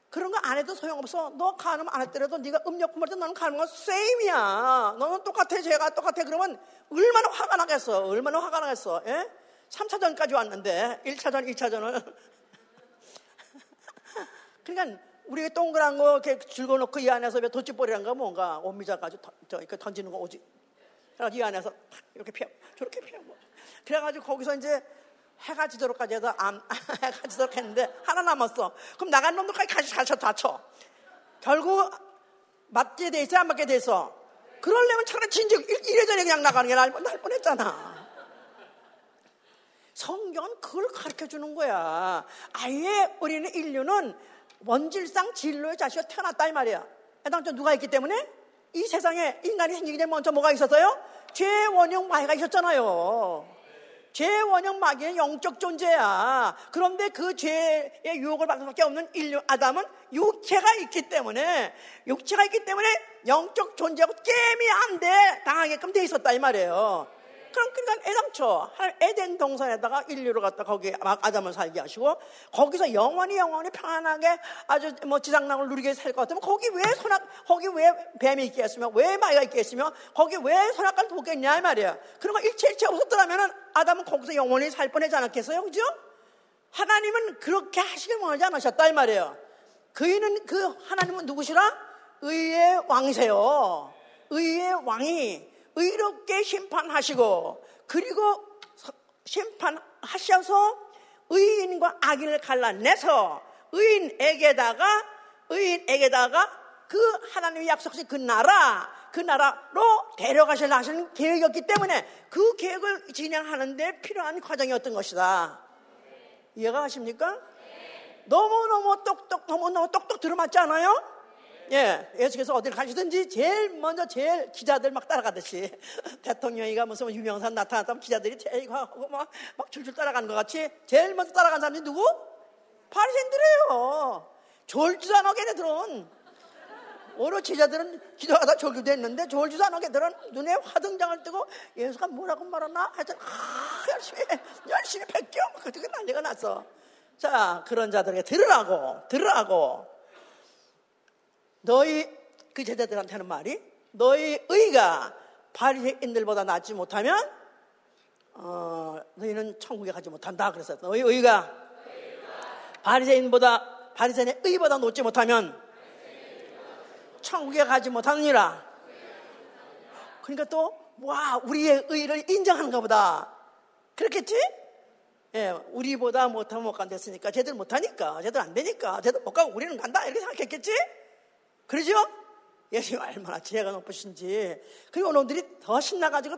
그런 거 안 해도 소용없어. 너 간음 안 했더라도 네가 음력 품을 너는 간음 건 세임이야. 너는 똑같아. 죄가 똑같아. 그러면 얼마나 화가 나겠어. 얼마나 화가 나겠어. 예? 3차전까지 왔는데 1차전, 2차전을 그러니까 우리가 동그란 거 이렇게 줄거놓고 이 안에서 도치볼이란 거 뭔가 이렇게 던지는 거 오지. 그래가지고 이 안에서 이렇게 피하 저렇게 피하고. 그래가지고 거기서 이제 해가 지도록까지 해서 안, 해가 지도록 했는데 하나 남았어. 그럼 나간 놈들까지 같이 가서 다쳐. 결국 맞게 돼 있어, 안 맞게 돼 있어. 그러려면 차라리 진즉 이래저래 그냥 나가는 게 날, 날 뻔했잖아. 성경은 그걸 가르쳐 주는 거야. 아예 우리는 인류는 원질상 진로의 자식이 태어났다 이 말이야. 해당자 누가 있기 때문에 이 세상에 인간이 생기기 전에 먼저 뭐가 있었어요? 죄 원형 마귀가 있었잖아요. 죄 원형 마귀는 영적 존재야. 그런데 그 죄의 유혹을 받을 수밖에 없는 인류 아담은 육체가 있기 때문에 육체가 있기 때문에 영적 존재하고 게임이 안 돼. 당하게끔 돼 있었다 이 말이에요. 그럼 그러니까 애당초 에덴 동산에다가 인류를 갖다 거기 아담을 살게 하시고 거기서 영원히 영원히 평안하게 아주 뭐 지상락을 누리게 살 것 같으면 거기 왜 선악 거기 왜 뱀이 있겠으며 왜 마이가 있겠으며 거기 왜 선악과를 보겠냐 이 말이야. 그런 거 일체 일체 없었더라면은 아담은 거기서 영원히 살 뻔하지 않았겠어요, 그죠? 하나님은 그렇게 하시길 원하지 않으셨다 이 말이에요. 그이는 그 하나님은 누구시라? 의의 왕이세요. 의의 왕이 의롭게 심판하시고 그리고 심판하셔서 의인과 악인을 갈라내서 의인에게다가 의인에게다가 그 하나님이 약속하신 그 나라 그 나라로 데려가시려 하시는 계획이었기 때문에 그 계획을 진행하는데 필요한 과정이었던 것이다. 이해가 가십니까? 너무너무 똑똑, 너무너무 똑똑 들어맞지 않아요? 예, 예수께서 어딜 가시든지 제일 먼저 제일 기자들 막 따라가듯이 대통령이가 무슨 유명사 나타났다면 기자들이 제일 하고 막, 막 줄줄 따라가는 것 같이 제일 먼저 따라간 사람이 누구? 바리새인들이에요. 졸지도 않아 걔네들은. 오히려 제자들은 기도하다 졸기도 했는데 졸지도 않은 걔들은 눈에 화등장을 뜨고 예수가 뭐라고 말하나 하여튼 아, 열심히 열심히 베껴 그렇게 난리가 났어 자 그런 자들에게 들으라고 들으라고 너희 그 제자들한테는 말이 너희 의가 바리새인들보다 낫지 못하면 어, 너희는 천국에 가지 못한다 그랬어요 너희 의가 바리새인보다 바리새인의 의보다 높지 못하면 천국에 가지 못하느니라. 그러니까 또, 와, 우리의 의를 인정하는가 보다. 그렇겠지? 예, 우리보다 못하면 못 간댔으니까, 쟤들 못하니까, 쟤들 안 되니까, 쟤들 못 가고 우리는 간다. 이렇게 생각했겠지? 그러죠? 예수님 얼마나 지혜가 높으신지. 그리고 놈들이 더 신나가지고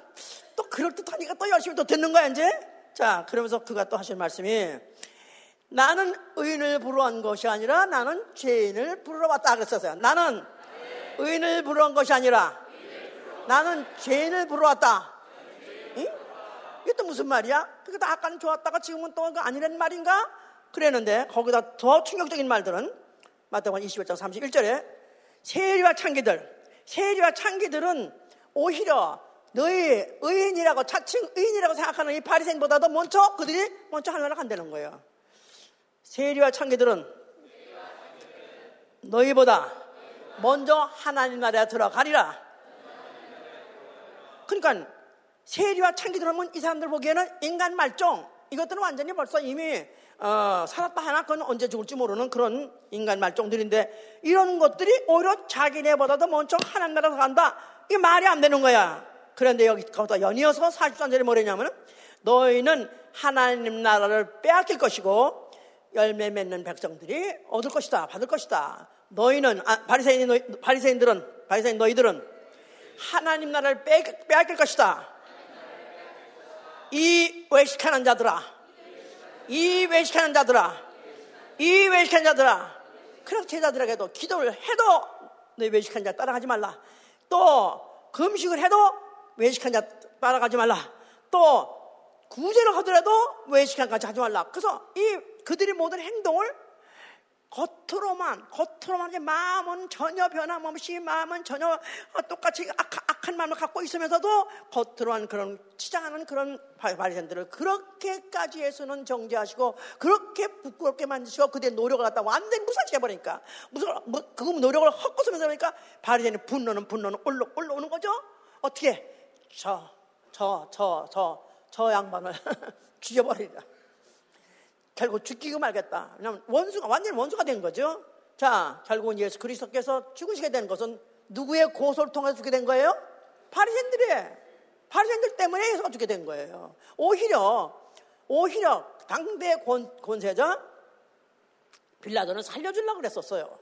또 그럴듯하니까 또 열심히 또 듣는 거야, 이제? 자, 그러면서 그가 또 하실 말씀이 나는 의인을 부러 온 것이 아니라 나는 죄인을 부르러 왔다 그랬었어요. 나는 의인을 부러 온 것이 아니라 나는 죄인을 부러 왔다. 응? 이게 또 무슨 말이야? 그게 다 아까는 좋았다가 지금은 또 아니란 말인가? 그랬는데 거기다 더 충격적인 말들은 마태복음 21장 31절에 세리와 창기들 세리와 창기들은 오히려 너희 의인이라고 차칭 의인이라고 생각하는 이 바리새인보다도 먼저 그들이 먼저 하늘나라 간다는 거예요. 세리와 창기들은 너희보다 먼저 하나님 나라에 들어가리라. 그러니까 세리와 창기들 하면 이 사람들 보기에는 인간 말종 이것들은 완전히 벌써 이미 어, 살았다 하나 그건 언제 죽을지 모르는 그런 인간 말종들인데 이런 것들이 오히려 자기네보다도 먼저 하나님 나라에 간다. 이게 말이 안 되는 거야. 그런데 여기 거기다 연이어서 43절에 뭐랬냐면 너희는 하나님 나라를 빼앗길 것이고 열매 맺는 백성들이 얻을 것이다. 받을 것이다. 너희는 아, 바리새인 너희, 바리새인들은 바리새인 너희들은 하나님 나라를 빼, 빼앗길 것이다. 이 외식하는 자들아, 이 외식하는 자들아, 이 외식하는 자들아. 그런 제자들에게도 기도를 해도 너희 외식한 자 따라가지 말라. 또 금식을 해도 외식한 자 따라가지 말라. 또 구제를 하더라도 외식한 자 하지 말라. 그래서 이 그들의 모든 행동을 겉으로만, 겉으로만 마음은 전혀 변함없이 마음은 전혀 똑같이 악, 한 마음을 갖고 있으면서도 겉으로만 그런 치장하는 그런 바리새인들을 그렇게까지 해서는 정죄하시고 그렇게 부끄럽게 만드시고 그들의 노력을 갖다 완전히 무사시해 버리니까 무슨 뭐, 그 노력을 헛고서면서 그러니까 바리새인의 분노는 분노는 올라, 올라오는 거죠. 어떻게 저, 저, 저, 저, 저 양반을 죽여버리라. 결국 죽기고 말겠다. 왜냐하면 원수가, 완전히 원수가 된 거죠. 자, 결국은 예수 그리스도께서 죽으시게 된 것은 누구의 고소를 통해서 죽게 된 거예요? 바리새인들의 바리새인들 때문에 예수가 죽게 된 거예요. 오히려 오히려 당대 권, 권세자 빌라도는 살려주려고 그랬었어요.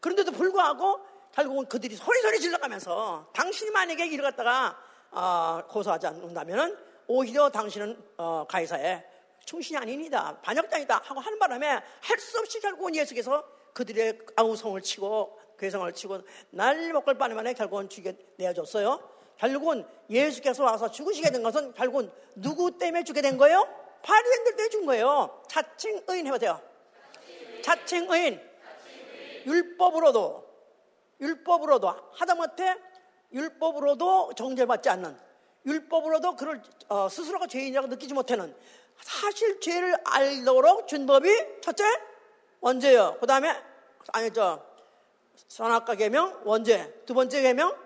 그런데도 불구하고 결국은 그들이 소리소리 질러가면서 당신이 만약에 이를 갖다가 어, 고소하지 않는다면 오히려 당신은 어, 가이사에 충신이 아닙니다. 반역자이다 하고 하는 바람에 할 수 없이 결국은 예수께서 그들의 아우성을 치고 괴성을 치고 날 먹을 바늘 만에 결국은 죽게 내어줬어요. 결국은 예수께서 와서 죽으시게 된 것은 결국은 누구 때문에 죽게 된 거예요? 바리새인들 때문에 죽은 거예요. 자칭 의인 해보세요. 자칭 의인. 율법으로도 율법으로도 하다못해 율법으로도 정죄받지 않는 율법으로도 그를 어, 스스로가 죄인이라고 느끼지 못하는 사실 죄를 알도록 준 법이 첫째 원죄요. 그 다음에 아니죠. 선악과 계명 원죄. 두 번째 계명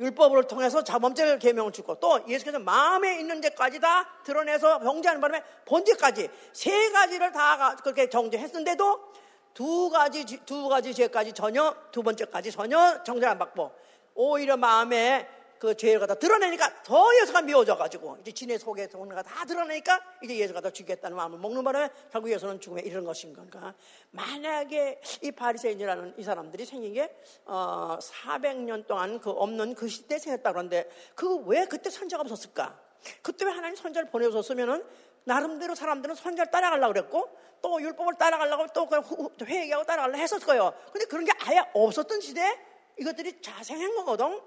율법을 통해서 자범죄 계명을 주고 또 예수께서 마음에 있는 죄까지 다 드러내서 정죄하는 바람에 본죄까지 세 가지를 다 그렇게 정죄했는데도 두 가지 두 가지 죄까지 전혀 두 번째까지 전혀 정죄 안 받고 오히려 마음에 그 죄를 갖다 드러내니까 더 예수가 미워져가지고 이제 진의 속에 오는 거다 드러내니까 이제 예수가 더 죽겠다는 마음을 먹는 바람에 결국 예수는 죽음에 이르는 것인 건가. 만약에 이 바리새인이라는 이 사람들이 생긴 게 어, 400년 동안 그 없는 그 시대에 생겼다 그러는데 그 왜 그때 선자가 없었을까? 그때 왜 하나님 선자를 보내줬으면은 나름대로 사람들은 선자를 따라가려고 그랬고 또 율법을 따라가려고 또 회개하고 따라가려고 했었을 거예요. 근데 그런 게 아예 없었던 시대에 이것들이 자생한 거거든.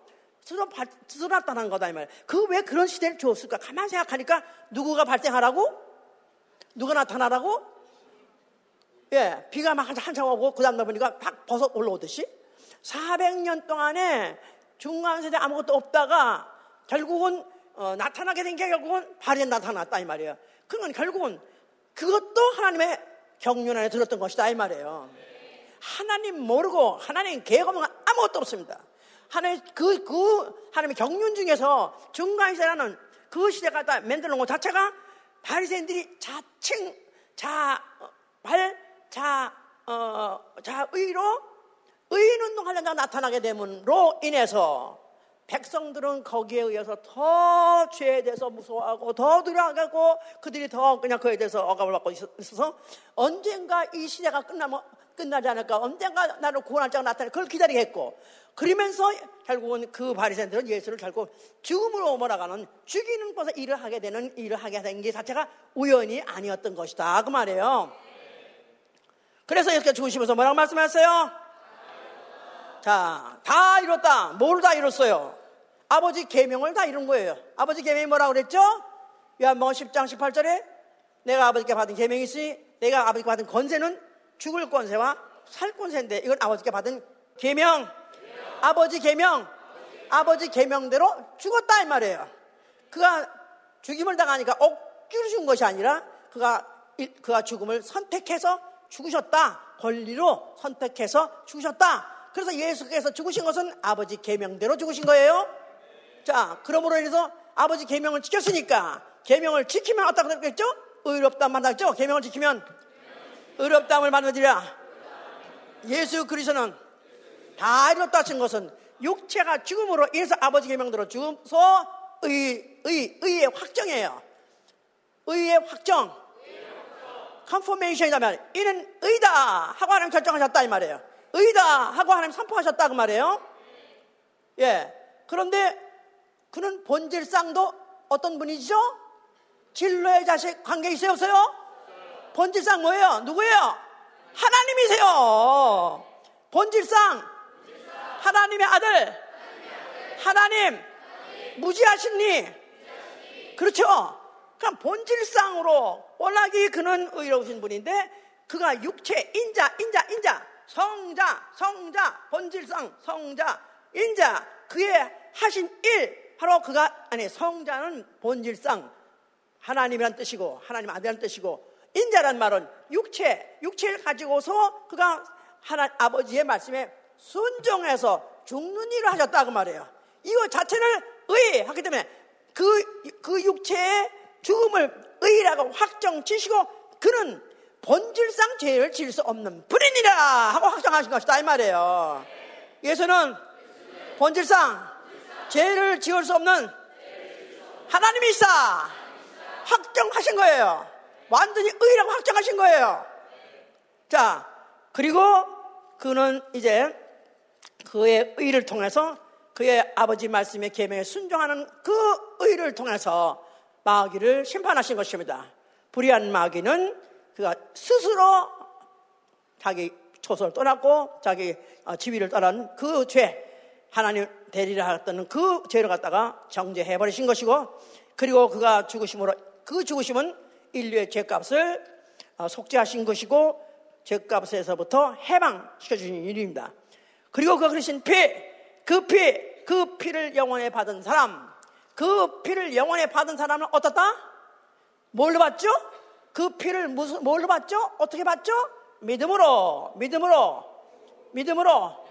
나타난 거다, 이 말. 그 왜 그런 시대를 줬을까? 가만 생각하니까 누구가 발생하라고? 누가 나타나라고? 예, 비가 막 한참 오고, 그 다음 날 보니까 팍 벗어 올라오듯이. 400년 동안에 중간 세대 아무것도 없다가 결국은 어, 나타나게 된 게 결국은 발에 나타났다 이 말이에요. 그건 결국은 그것도 하나님의 경륜 안에 들었던 것이다 이 말이에요. 하나님 모르고 하나님 계획 없는 아무것도 없습니다. 하나님 그, 그 하나님의 경륜 중에서 중간세라는 그 시대가 다 만들어 놓은 것 자체가 바리새인들이 자칭 자발 자, 어, 자의로 의인운동 하려다 나타나게 됨으로 인해서 백성들은 거기에 의해서 더 죄에 대해서 무서워하고 더 두려워하고 그들이 더 그냥 그에 대해서 억압을 받고 있어서 언젠가 이 시대가 끝나면 끝나지 않을까 언젠가 나를 구원할 자가 나타나 그걸 기다리겠고 그러면서 결국은 그 바리새인들은 예수를 결국 죽음으로 몰아가는 죽이는 것에 일을 하게 되는 일을 하게 된 게 자체가 우연이 아니었던 것이다 그 말이에요. 그래서 이렇게 죽으시면서 뭐라고 말씀하셨어요? 자, 다 이뤘다. 뭘 다 이뤘어요? 아버지 계명을 다 이룬 거예요. 아버지 계명이 뭐라고 그랬죠? 요한복음 10장 18절에 내가 아버지께 받은 계명이 있으니 내가 아버지께 받은 권세는 죽을 권세와 살 권세인데 이건 아버지께 받은 계명. 아버지 계명. 아버지 계명대로 죽었다 이 말이에요. 그가 죽임을 당하니까 억지로 죽은 것이 아니라 그가 그가 죽음을 선택해서 죽으셨다. 권리로 선택해서 죽으셨다. 그래서 예수께서 죽으신 것은 아버지 계명대로 죽으신 거예요. 자, 그러므로 인해서 아버지 계명을 지켰으니까 계명을 지키면 어떻게 되겠죠? 의롭다함 만났죠? 계명을 지키면 의롭다함을 만들어지라. 예수 그리스도는 다 이뤘다 하신 것은 육체가 죽음으로 인해서 아버지 계명대로 죽음서 의, 의, 의의 확정이에요. 의의 확정. 컨포메이션이라면 이는 의다 하고 하나님 결정하셨다 이 말이에요. 의다 하고 하나님 선포하셨다 그 말이에요. 예. 그런데 그는 본질상도 어떤 분이죠? 진로의 자식 관계 있어요 없어요? 본질상 뭐예요? 누구예요? 하나님이세요. 본질상 하나님의 아들 하나님 무지하신 니 그렇죠? 그럼 본질상으로 워낙에 그는 의로우신 분인데 그가 육체 인자 인자 인자 성자 성자 본질상 성자 인자 그의 하신 일 바로 그가 아니 성자는 본질상 하나님이란 뜻이고 하나님 아들이란 뜻이고 인자란 말은 육체 육체를 가지고서 그가 하나 아버지의 말씀에 순종해서 죽는 일을 하셨다 그 말이에요. 이거 자체를 의하기 때문에 그, 그 육체의 죽음을 의라고 확정지시고 그는 본질상 죄를 지을 수 없는 불인이라 하고 확정하신 것이다 이 말이에요. 예수는 본질상 죄를 지을 수 없는 하나님이시다 확정하신 거예요. 완전히 의라고 확정하신 거예요. 자, 그리고 그는 이제 그의 의를 통해서 그의 아버지 말씀의 계명에 순종하는 그 의를 통해서 마귀를 심판하신 것입니다. 불의한 마귀는 그가 스스로 자기 초소를 떠났고 자기 어, 지위를 떠난 그 죄, 하나님 대리를 하였던 그 죄를 갖다가 정죄해 버리신 것이고 그리고 그가 죽으심으로 그 죽으심은 인류의 죄값을 어, 속죄하신 것이고 죄값에서부터 해방시켜 주신 일입니다. 그리고 그 그러신 피, 그 피, 그 피를 영원에 받은 사람, 그 피를 영원에 받은 사람은 어떻다? 뭘로 받죠? 그 피를 무슨 뭘로 받죠? 어떻게 받죠? 믿음으로, 믿음으로, 믿음으로.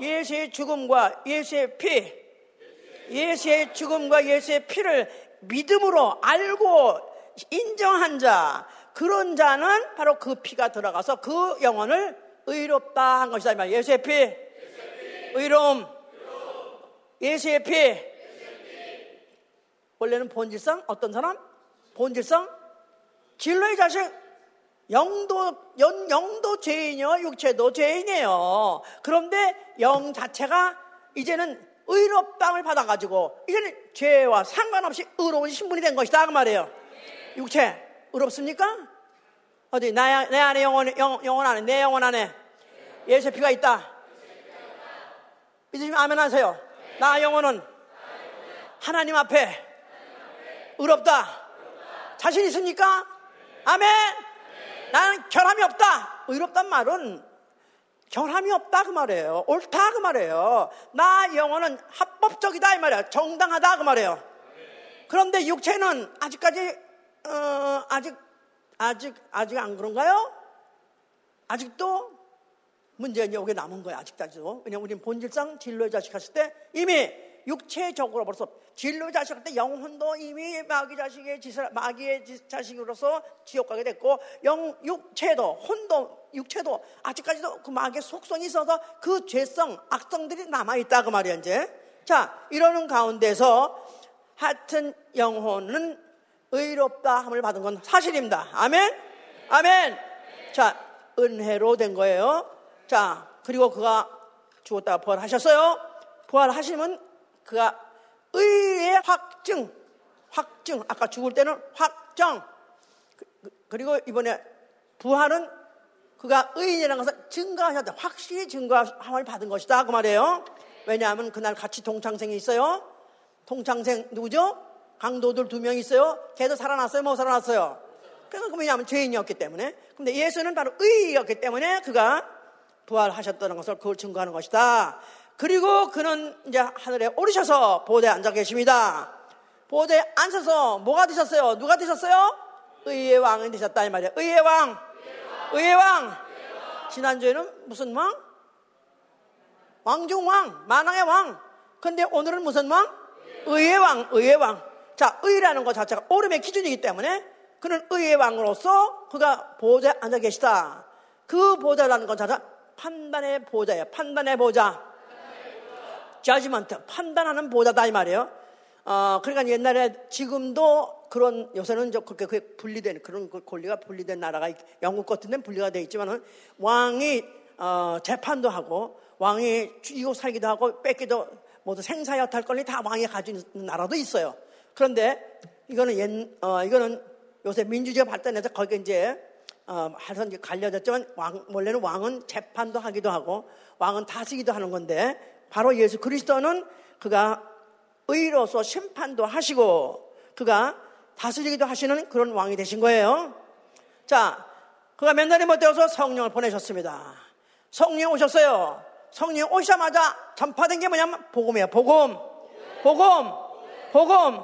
예수의 죽음과 예수의 피, 예수의 죽음과 예수의 피를 믿음으로 알고 인정한 자, 그런 자는 바로 그 피가 들어가서 그 영혼을 의롭다 한 것이다. 예수의 피, 의로움, 예수의 피, 원래는 본질상 어떤 사람? 본질상 진로의 자식 영도 연 영도 죄인이요 육체도 죄인이에요. 그런데 영 자체가 이제는 의롭다을 받아가지고 이제는 죄와 상관없이 의로운 신분이 된 것이다 그 말이에요. 육체 의롭습니까? 어디 나, 내 안에 영혼 영, 영혼 안에 내 영혼 안에 예수의 피가 있다. 믿으시면 아멘 하세요. 나 영혼은 하나님 앞에 의롭다. 자신 있습니까? 아멘. 나는 결함이 없다. 의롭단 말은 결함이 없다 그 말이에요. 옳다 그 말이에요. 나 영혼은 합법적이다 이 말이에요. 정당하다 그 말이에요. 그런데 육체는 아직까지 어, 아직 아직 아직 안 그런가요? 아직도 문제가 여기 남은 거예요. 아직까지도. 왜냐면 우리는 본질상 진로의 자식 했을 때 이미 육체적으로 벌써 진로의 자식 할때 영혼도 이미 마귀 자식의 짓을 마귀의 자식으로서 지옥 가게 됐고 영 육체도 혼도 육체도 아직까지도 그 마귀의 속성이 있어서 그 죄성 악성들이 남아 있다 그 말이야 이제. 자 이러는 가운데서 하여튼 영혼은 의롭다 함을 받은 건 사실입니다. 아멘. 아멘. 자 은혜로 된 거예요. 자, 그리고 그가 죽었다가 부활하셨어요. 부활하시면 그가 의의 확증, 확증. 아까 죽을 때는 확정. 그, 그, 그리고 이번에 부활은 그가 의인이라는 것을 증거하셨다. 확실히 증거함을 받은 것이다. 그 말이에요. 왜냐하면 그날 같이 동창생이 있어요. 동창생 누구죠? 강도들 두 명 있어요. 걔도 살아났어요? 못 살아났어요? 그래서 왜냐하면 죄인이었기 때문에. 근데 예수는 바로 의였기 때문에 그가 부활하셨다는 것을 그걸 증거하는 것이다. 그리고 그는 이제 하늘에 오르셔서 보대에 앉아 계십니다. 보대에 앉아서 뭐가 되셨어요? 누가 되셨어요? 의의 왕이 되셨다 이 말이에요. 의의 왕. 의의 왕. 지난주에는 무슨 왕? 왕중왕, 만왕의 왕. 근데 오늘은 무슨 왕? 의의 왕, 의의 왕. 자, 의라는 것 자체가 오름의 기준이기 때문에 그는 의의 왕으로서 그가 보좌에 앉아 계시다. 그 보좌라는 것 자체가 판단의 보좌예요. 판단의 보좌. 자지먼트 판단하는 보좌다 이 말이에요. 어, 그러니까 옛날에 지금도 그런 요새는 그렇게 그 분리된 그런 그 권리가 분리된 나라가 영국 같은 데는 분리가 돼 있지만은 왕이 어, 재판도 하고 왕이 죽이고 살기도 하고 뺏기도 모두 생사여 탈 권리 다 왕이 있는 나라도 있어요. 그런데 이거는 옛, 어, 이거는 요새 민주주의가 발전해서 거기 이제 어, 하여튼 갈려졌지만 왕, 원래는 왕은 재판도 하기도 하고 왕은 다스기도 하는 건데 바로 예수 그리스도는 그가 의로서 심판도 하시고 그가 다스리기도 하시는 그런 왕이 되신 거예요. 자, 그가 맨날에 못되어서 성령을 보내셨습니다. 성령 오셨어요. 성령 오시자마자 전파된 게 뭐냐면 복음이에요. 복음. 복음. 복음.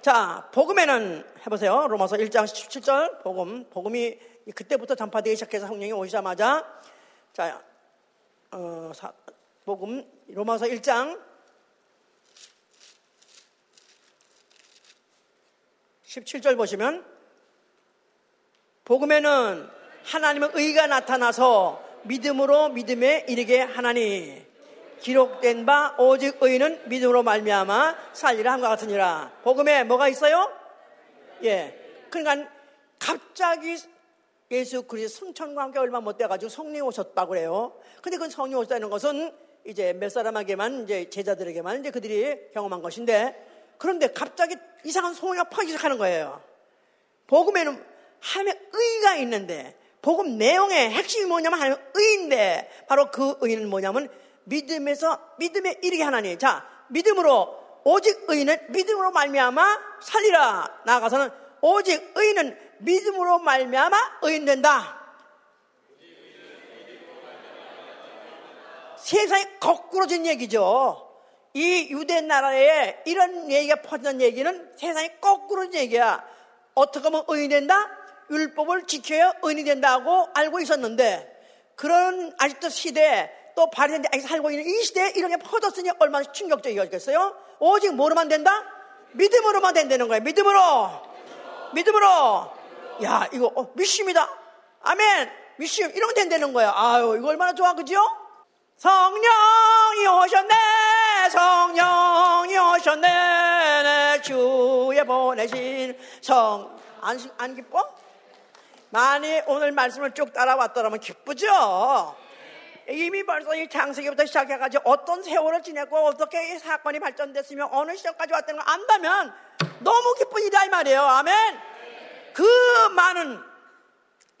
자, 복음에는 해보세요. 로마서 1장 17절 복음. 복음이 그때부터 전파되기 시작해서 성령이 오시자마자 자, 어, 사, 복음 로마서 1장 17절 보시면 복음에는 하나님의 의가 나타나서 믿음으로 믿음에 이르게 하나니 기록된 바 오직 의는 믿음으로 말미암아 살리라 함과 같으니라. 복음에 뭐가 있어요? 예. 그러니까 갑자기 예수 그리스도 성천과 함께 얼마 못 돼가지고 성령 오셨다고 그래요. 근데 그 성령 오셨다는 것은 이제 몇 사람에게만 이제 제자들에게만 이제 그들이 경험한 것인데 그런데 갑자기 이상한 소리가 퍼지기 시작하는 거예요. 복음에는 하나님의 의가 있는데 복음 내용의 핵심이 뭐냐면 하나님의 의인데 바로 그 의는 뭐냐면 믿음에서 믿음에 이르게 하나님. 자, 믿음으로 오직 의인은 믿음으로 말미암아 살리라. 나아가서는 오직 의인은 믿음으로 말미암아 의인 된다. 세상이 거꾸로진 얘기죠. 이 유대 나라에 이런 얘기가 퍼지는 얘기는 세상이 거꾸로진 얘기야. 어떻게 하면 의인이 된다? 율법을 지켜야 의인이 된다고 알고 있었는데 그런 아직도 시대 또 바리새인들이 아직 살고 있는 이 시대에 이런 게 퍼졌으니 얼마나 충격적이겠어요? 오직 뭐로만 된다? 믿음으로만 된다는 거예요. 믿음으로. 믿음으로. 야, 이거 어, 미심이다. 아멘. 미심 이러면 된다는 거야. 아유, 이거 얼마나 좋아, 그죠? 성령이 오셨네, 성령이 오셨네, 내 주에 보내신 성. 안, 안 기뻐? 많이 오늘 말씀을 쭉 따라왔더라면 기쁘죠? 이미 벌써 이 창세기부터 시작해가지고 어떤 세월을 지냈고 어떻게 사건이 발전됐으며 어느 시점까지 왔다는 걸 안다면 너무 기쁜 일이다 이 말이에요. 아멘. 그 많은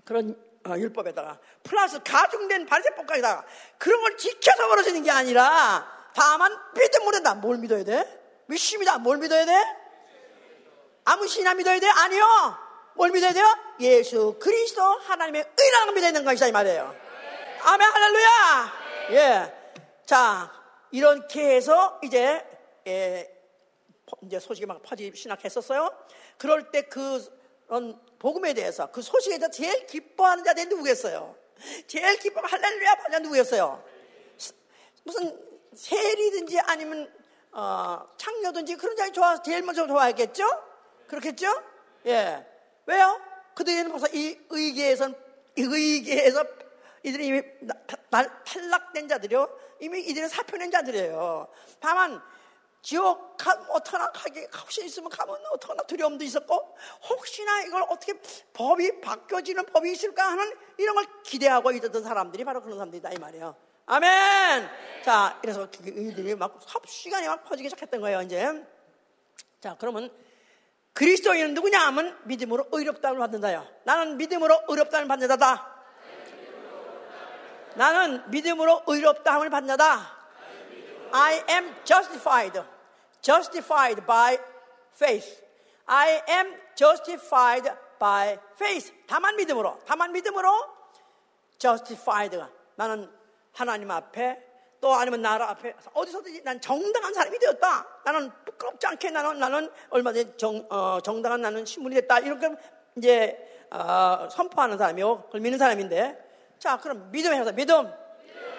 그런 어, 율법에다가 플러스 가중된 발세법까지다가 그런 걸 지켜서 벌어지는 게 아니라 다만 믿음으로 된다. 뭘 믿어야 돼? 믿습니다. 뭘 믿어야 돼? 아무 신나 믿어야 돼? 아니요. 뭘 믿어야 돼요? 예수 그리스도 하나님의 의라는 걸 믿어야 되는 것이다 이 말이에요. 아멘, 할렐루야! 예. 자, 이렇게 해서 이제, 예, 이제 소식이 막 퍼지기 시작했었어요. 그럴 때 그런 복음에 대해서 그 소식에 대해서 제일 기뻐하는 자들이 누구겠어요? 제일 기뻐하는 할렐루야 반자 누구였어요? 무슨 세리든지 아니면 어, 창녀든지 그런 자리 좋아 제일 먼저 좋아했겠죠? 그렇겠죠? 예. 왜요? 그들은 벌써 이 의계에선 이 의계에서 이들이 이미 탈락된 자들이요. 이미 이들은 사표낸 자들이에요. 다만 지옥 가, 어떡하나 가기 혹시 있으면 가면 어떡하나 두려움도 있었고 혹시나 이걸 어떻게 법이 바뀌어지는 법이 있을까 하는 이런 걸 기대하고 있었던 사람들이 바로 그런 사람들이다 이 말이에요. 아멘. 자, 그래서 이들이 막 삽시간에 막 퍼지기 시작했던 거예요 이제. 자, 그러면 그리스도인은 누구냐 하면 믿음으로 의롭다함을 받는다요. 나는 믿음으로 의롭다함을 받는 자다. 나는 믿음으로 의롭다함을 받는 자다. I am justified. Justified by faith. I am justified by faith. 다만 믿음으로. 다만 믿음으로 justified가 나는 하나님 앞에 또 아니면 나라 앞에 어디서든지 난 정당한 사람이 되었다. 나는 부끄럽지 않게 나는 나는 얼마든지 정, 어, 정당한 나는 신분이 됐다. 이렇게 이제 어, 선포하는 사람이요. 그걸 믿는 사람인데. 자, 그럼 믿음 해서 믿음.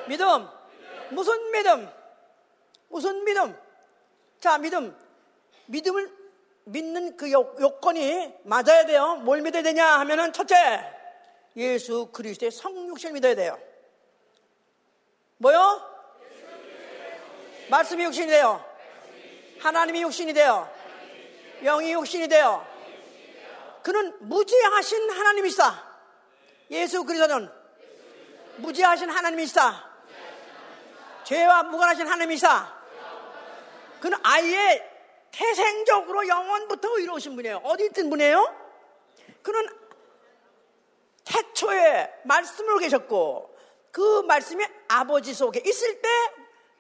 믿음. 무슨 믿음? 무슨 믿음? 자, 믿음. 믿음을 믿는 그 요, 요건이 맞아야 돼요. 뭘 믿어야 되냐 하면은 첫째, 예수 그리스도의 성육신을 믿어야 돼요. 뭐요? 말씀이 육신이 돼요. 하나님이 육신이 돼요. 영이 육신이 돼요. 그는 무지하신 하나님이시다. 예수 그리스도는 무지하신 하나님이시다. 죄와 무관하신 하나님이시다. 그는 아예 태생적으로 영원부터 의로우신 분이에요. 어디 있던 분이에요? 그는 태초에 말씀으로 계셨고 그 말씀이 아버지 속에 있을 때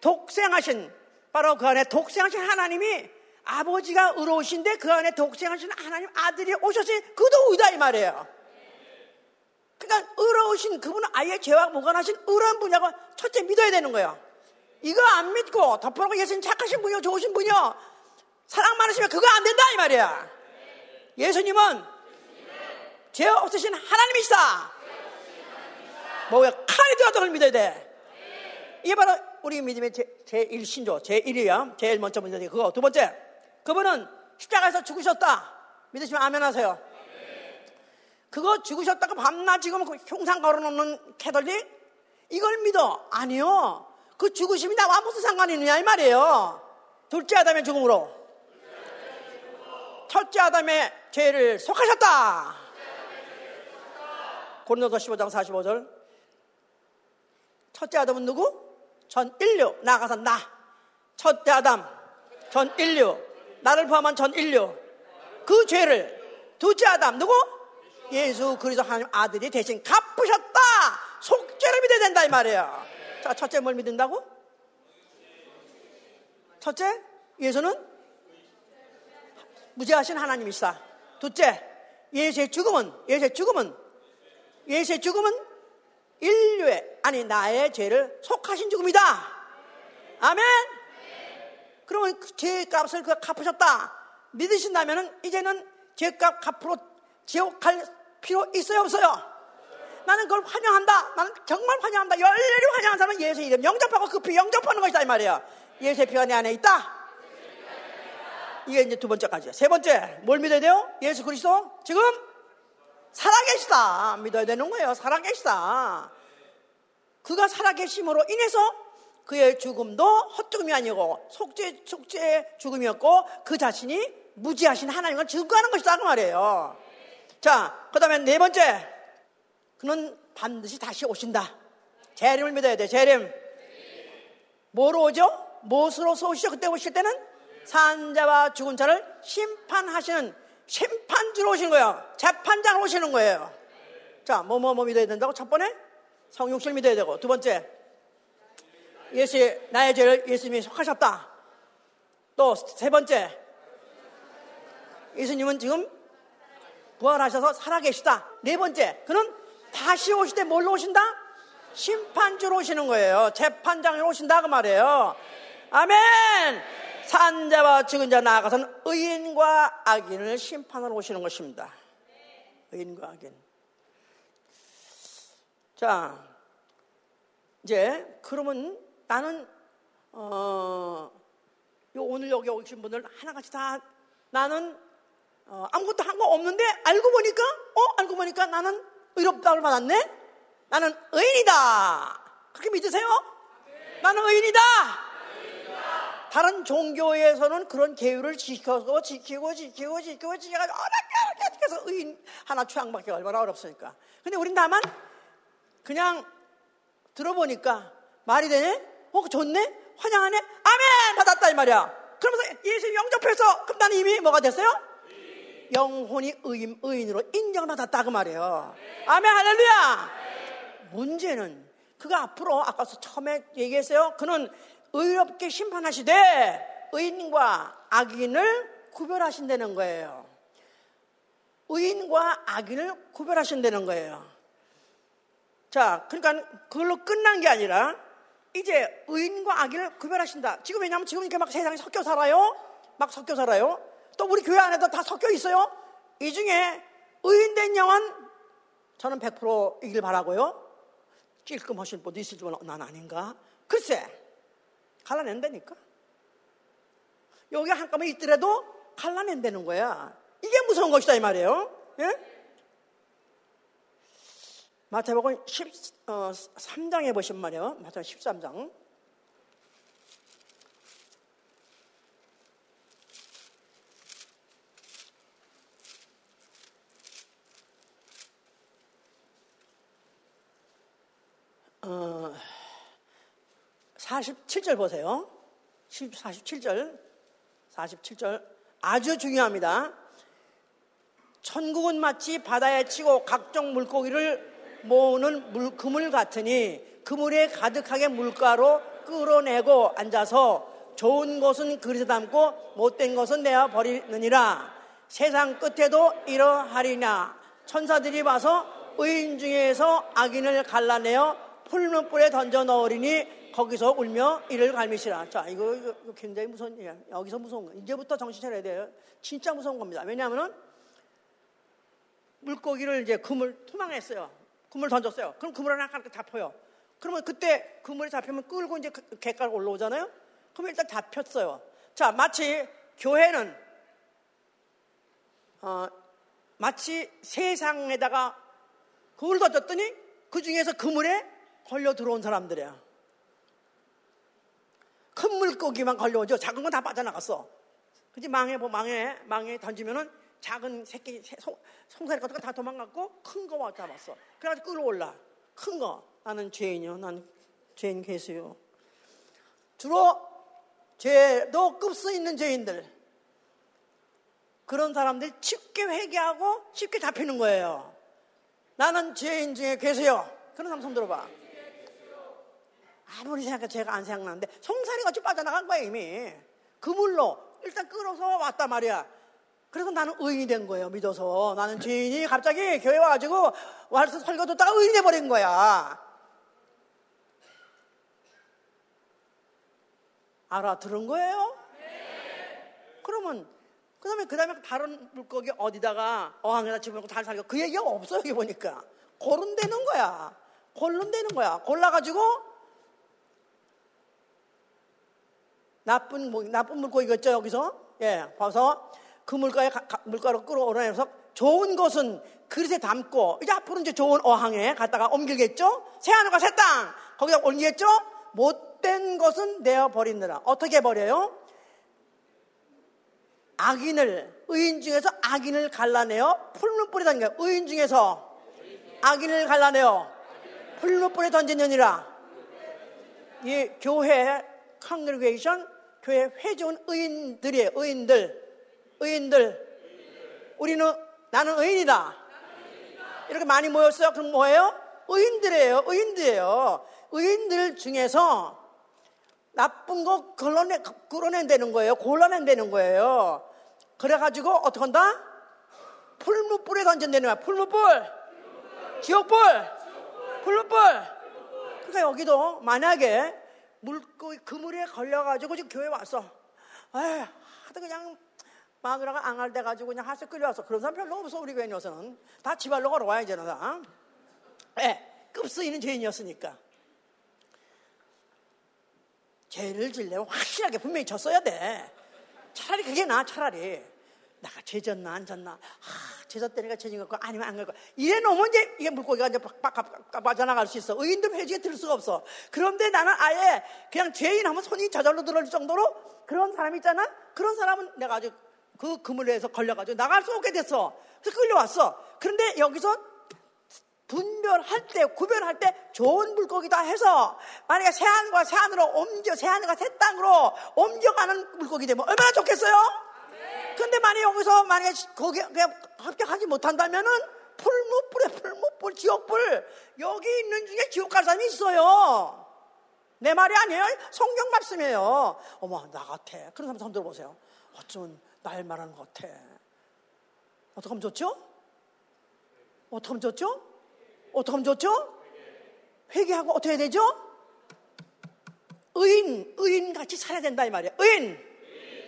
독생하신 바로 그 안에 독생하신 하나님이 아버지가 의로우신데 그 안에 독생하신 하나님 아들이 오셨으니 그도 의다 이 말이에요. 그러니까 의로우신 그분은 아예 죄와 무관하신 의로운 분이라고 첫째 믿어야 되는 거예요. 이거 안 믿고 덮어놓고 예수님 착하신 분이요 좋으신 분이요 사랑 많으시면 그거 안 된다 이 말이야. 예수님은 죄 없으신 하나님이시다. 뭐야 칼이 되어도 그걸 믿어야 돼. 이게 바로 우리 믿음의 제, 1신조, 제1이야. 제일 먼저 믿어야 돼. 그거. 두 번째, 그분은 십자가에서 죽으셨다. 믿으시면 아멘 하세요. 그거 죽으셨다고 밤낮 지금 그 흉상 걸어놓는 캐덜릭? 이걸 믿어? 아니요. 그 죽으심이 나와 무슨 상관이 있느냐 이 말이에요. 둘째 아담의 죽음으로. 첫째 아담의 죄를 속하셨다. 고린도서 15장 45절. 첫째 아담은 누구? 전 인류 나가서 나 첫째 아담 전 인류 나를 포함한 전 인류 그 죄를 둘째 아담 누구? 예수 그리스도 하나님 아들이 대신 갚으셨다 속죄를 믿어야 된다 이 말이에요 자 첫째 뭘 믿는다고? 첫째 예수는 무죄하신 하나님이시다 둘째 예수의 죽음은 예수의 죽음은 예수의 죽음은 인류의 아니 나의 죄를 속하신 죽음이다. 아멘. 그러면 그 죄값을 그 갚으셨다. 믿으신다면 이제는 죄값 갚으러 지옥 갈 필요 있어요 없어요? 나는 그걸 환영한다. 나는 정말 환영한다. 열렬히 환영한 사람은 예수의 이름 영접하고 급히 영접하는 것이다 이 말이야. 예수의 피가 내 안에 있다. 이게 이제 두 번째까지야. 세 번째 뭘 믿어야 돼요? 예수 그리스도 지금 살아계시다. 믿어야 되는 거예요. 살아계시다. 그가 살아계심으로 인해서 그의 죽음도 헛죽음이 아니고 속죄, 속죄 죽음이었고 그 자신이 무지하신 하나님을 증거하는 것이다. 그 말이에요. 자, 그 다음에 네 번째. 그는 반드시 다시 오신다. 재림을 믿어야 돼, 재림. 뭐로 오죠? 무엇으로서 오시죠? 그때 오실 때는 산자와 죽은 자를 심판하시는 심판주로 오신 거예요. 재판장으로 오시는 거예요. 자, 뭐, 뭐, 뭐 믿어야 된다고? 첫 번에 성육실 믿어야 되고, 두 번째, 예수의, 나의 죄를 예수님이 속하셨다. 또, 세 번째, 예수님은 지금 부활하셔서 살아계시다. 네 번째, 그는 다시 오실 때 뭘로 오신다? 심판주로 오시는 거예요. 재판장으로 오신다 그 말이에요. 아멘. 산자와 죽은 자 나아가서는 의인과 악인을 심판하러 오시는 것입니다. 의인과 악인. 자, 이제 그러면 나는 어, 오늘 여기 오신 분들 하나같이 다 나는 어, 아무것도 한 거 없는데 알고 보니까 어 알고 보니까 나는 의롭다를 받았네. 나는 의인이다. 그렇게 믿으세요? 나는 의인이다. 다른 종교에서는 그런 계율을 지켜서 지키고 지키고 지키고 지켜가지고 어렵게 어렵게 해서 의인 하나 취향받기 얼마나 어렵습니까? 근데 우린 다만 그냥 들어보니까 말이 되네? 어, 좋네? 환영하네? 아멘! 받았다, 이 말이야. 그러면서 예수 영접해서, 그럼 나는 이미 뭐가 됐어요? 영혼이 의인, 의인으로 인정받았다, 그 말이에요. 아멘, 할렐루야! 문제는 그가 앞으로 아까 처음에 얘기했어요. 그는 의롭게 심판하시되 의인과 악인을 구별하신다는 거예요. 의인과 악인을 구별하신다는 거예요. 자, 그러니까 그걸로 끝난 게 아니라 이제 의인과 악인을 구별하신다. 지금 왜냐하면 지금 이렇게 막 세상에 섞여 살아요. 막 섞여 살아요. 또 우리 교회 안에도 다 섞여 있어요. 이 중에 의인된 영은 저는 100%이길 바라고요. 찔끔하신 분도 있을 줄난 아닌가? 글쎄, 갈라낸다니까. 여기 한꺼번에 있더라도 갈라낸다는 거야. 이게 무서운 것이다, 이 말이에요. 예? 마태복음 13장에 어, 보신 말이에요. 마태복음 13장. 어, 47절 보세요. 47절. 47절. 아주 중요합니다. 천국은 마치 바다에 치고 각종 물고기를 모으는 물, 그물 같으니 그물에 가득하게 물가로 끌어내고 앉아서 좋은 것은 그릇에 담고 못된 것은 내어 버리느니라 세상 끝에도 이러하리냐 천사들이 와서 의인 중에서 악인을 갈라내어 풀문불에 던져 넣으리니 거기서 울며 이를 갈미시라. 자, 이거, 이거 굉장히 무서운 얘기야. 여기서 무서운 거. 이제부터 정신 차려야 돼요. 진짜 무서운 겁니다. 왜냐하면 물고기를 이제 그물 투망했어요. 그물 던졌어요. 그럼 그물 하나 잡혀요. 그러면 그때 그물이 잡히면 끌고 이제 그 객가로 올라오잖아요. 그럼 일단 잡혔어요. 자, 마치 교회는 어, 마치 세상에다가 그물 던졌더니 그 중에서 그물에 걸려 들어온 사람들이야. 큰 물고기만 걸려오죠. 작은 건 다 빠져나갔어. 그지 망해, 뭐 망해, 망해 던지면은 작은 새끼, 송사리 같은 거 다 도망갔고 큰거와 잡았어. 그래가지고 끌어올라. 큰 거. 나는 죄인이요. 난 죄인 계수요. 주로 죄도 급수 있는 죄인들. 그런 사람들이 쉽게 회개하고 쉽게 잡히는 거예요. 나는 죄인 중에 계세요. 그런 사람 손 들어봐. 아무리 생각해도 죄가 안 생각나는데 송사리 같이 빠져나간 거야 이미. 그물로 일단 끌어서 왔단 말이야. 그래서 나는 의인이 된 거예요, 믿어서. 나는 죄인이 갑자기 교회 와가지고 와서 설교 듣다가 의인이 돼버린 거야. 알아들은 거예요? 네. 그러면, 그 다음에, 그 다음에 다른 물고기 어디다가 어항에다 집어넣고 잘 살고 그 얘기가 없어요, 여기 보니까. 고른되는 거야. 골른되는 거야. 골라가지고 나쁜, 나쁜 물고기겠죠, 여기서? 예, 봐서 그 물가에 물가로 끌어올라내서 좋은 것은 그릇에 담고 이제 앞으로 이제 좋은 어항에 갖다가 옮기겠죠? 새 하늘과 새 땅 거기다 옮기겠죠? 못된 것은 내어 버리느니라 어떻게 버려요? 악인을 의인 중에서 악인을 갈라내어 풀무 불에 던져 의인 중에서 악인을 갈라내어 풀무 불에 던지느니라 이 교회 congregation 교회 회중은 의인들이에요 의인들 의인들. 우리는 나는 의인이다. 이렇게 많이 모였어요. 그럼 뭐예요? 의인들이에요. 의인들이에요. 의인들 중에서 나쁜 거 걸러내, 끌어낸다는 거예요. 골라낸다는 거예요. 그래가지고 어떻게 한다? 풀무불에 던진다는 거야. 풀무불. 지옥불. 풀무불. 그러니까 여기도 만약에 물고 그물에 걸려가지고 지금 교회 왔어. 에휴, 하도 그냥 마누라가 돼 가지고 그냥 하수 끌려왔어. 그런 사람 별로 없어 우리 교회 여서는 다 지발로 걸어와 이제는 다. 예, 급쓰이는 죄인이었으니까. 죄를 질려면 확실하게 분명히 졌어야 돼. 차라리 그게 나 차라리. 나가 죄 졌나 안 졌나. 아, 죄 졌다니까 죄진 것고 아니면 안 걸고. 이래 놓으면 이제 이게 물고기가 이제 빠져나갈 수 있어. 의인들 회중에 들 수가 없어. 그런데 나는 아예 그냥 죄인 하면 손이 저절로 들어올 정도로 그런 사람 있잖아. 그런 사람은 내가 아주 그 그물에 서 걸려가지고 나갈 수 없게 됐어. 그래서 끌려왔어. 그런데 여기서 분별할 때, 구별할 때 좋은 물고기다 해서 만약에 새하늘과 새하늘로 옮겨, 새하늘과 새 땅으로 옮겨가는 물고기 되면 얼마나 좋겠어요? 근데 만약에 여기서 만약에 거기 그냥 합격하지 못한다면은 풀무불에 풀무불, 지옥불 여기 있는 중에 지옥 갈 사람이 있어요. 내 말이 아니에요. 성경 말씀이에요. 어머, 나 같아. 그런 사람 손 들어보세요. 어쩌면 날 말하는 것 같아. 어떻게 하면 좋죠? 어떻게 하면 좋죠? 어떻게 하면 좋죠? 회개하고 어떻게 해야 되죠? 의인, 의인 같이 살아야 된다 이 말이야. 의인,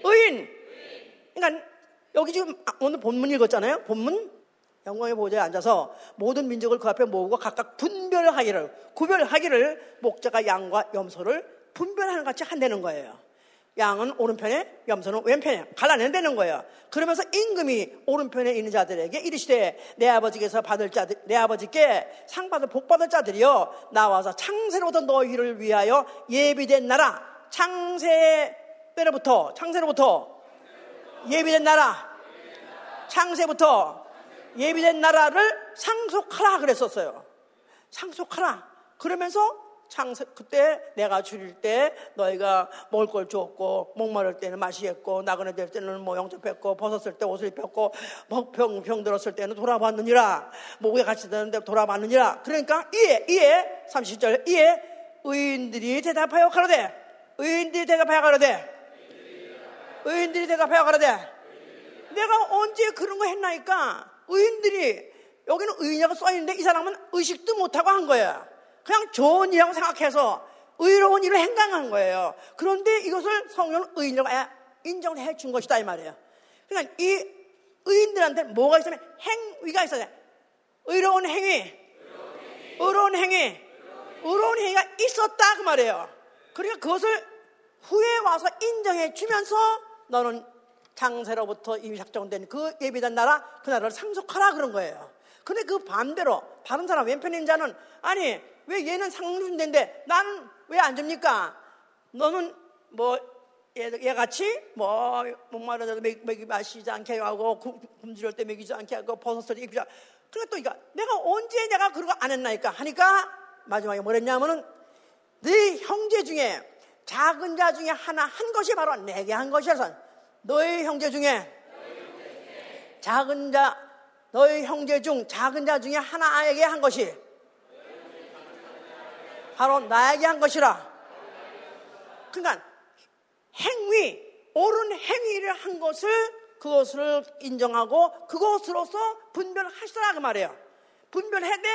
의인. 그러니까 여기 지금 오늘 본문 읽었잖아요. 본문 영광의 보좌에 앉아서 모든 민족을 그 앞에 모으고 각각 분별하기를 구별하기를 목자가 양과 염소를 분별하는 같이 한다는 거예요. 양은 오른편에 염소는 왼편에 갈라낸다는 거예요. 그러면서 임금이 오른편에 있는 자들에게 이르시되 내 아버지께서 받을 자들 내 아버지께 상 받을 복 받을 자들이여 나와서 창세로부터 너희를 위하여 예비된 나라 창세 때로부터 창세로부터 예비된 나라 창세부터 예비된 나라를 상속하라 그랬었어요. 상속하라. 그러면서 창세, 그때 내가 줄일 때 너희가 먹을 걸 줬고, 목마를 때는 마시겠고, 나그네 될 때는 뭐 영접했고, 벗었을 때 옷을 입혔고, 뭐 병, 병 들었을 때는 돌아봤느니라. 목에 같이 드는데 돌아봤느니라. 그러니까 이에, 이에, 30절, 이에 의인들이 대답하여 가로되, 의인들이 대답하여 가로되, 의인들이 대답하여 가로되, 내가 언제 그런 거 했나니까 의인들이 여기는 의인이라고 써있는데 이 사람은 의식도 못하고 한 거야. 그냥 좋은 일이라고 생각해서 의로운 일을 행당한 거예요. 그런데 이것을 성령은 의인이라고 인정을 해 준 것이다 이 말이에요. 그러니까 이 의인들한테 뭐가 있으면 행위가 있어야 돼. 의로운 행위, 의로운 행위, 의로운 행위가 있었다 그 말이에요. 그러니까 그것을 후에 와서 인정해 주면서 너는 장세로부터 이미 작정된 그 예비된 나라 그 나라를 상속하라 그런 거예요. 근데 그 반대로 다른 사람 있는 자는 아니 왜 얘는 상준대인데 나는 왜 안 줍니까? 너는 뭐 얘, 얘 같이 뭐 목마르다도 먹이 마시지 않게 하고 굶주릴 때 먹이지 않게 하고 버섯을 입지 않 그러니까 또 이거 내가 언제 내가 거안 했나니까 하니까 마지막에 뭐랬냐면은 네 형제 중에 작은 자 중에 하나 한 것이 바로 내게 한 것이어서 너희 형제 중에 작은 자 너희 형제 중 작은 자 중에 하나에게 한 것이 바로 나에게 한 것이라. 그러니까 행위, 옳은 행위를 한 것을 그것을 인정하고 그것으로서 분별하시라 그 말이에요. 분별해대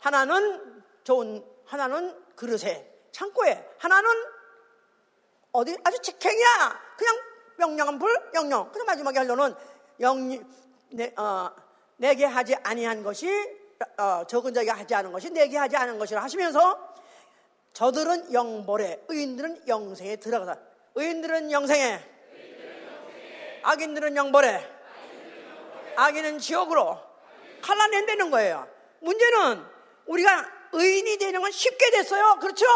하나는 좋은 하나는 그릇에 창고에 하나는 어디 아주 직행이야. 그냥 명령한 불 영영. 그래서 마지막에 하려는 영 내, 어, 내게 하지 아니한 것이 어, 적은 자에게 하지 않은 것이 내게 하지 않은 것이라 하시면서 저들은 영벌에, 의인들은 영생에 들어가다. 의인들은 영생에, 악인들은 영벌에, 악인은 지옥으로 갈라낸다는 거예요. 문제는 우리가 의인이 되는 건 쉽게 됐어요. 그렇죠?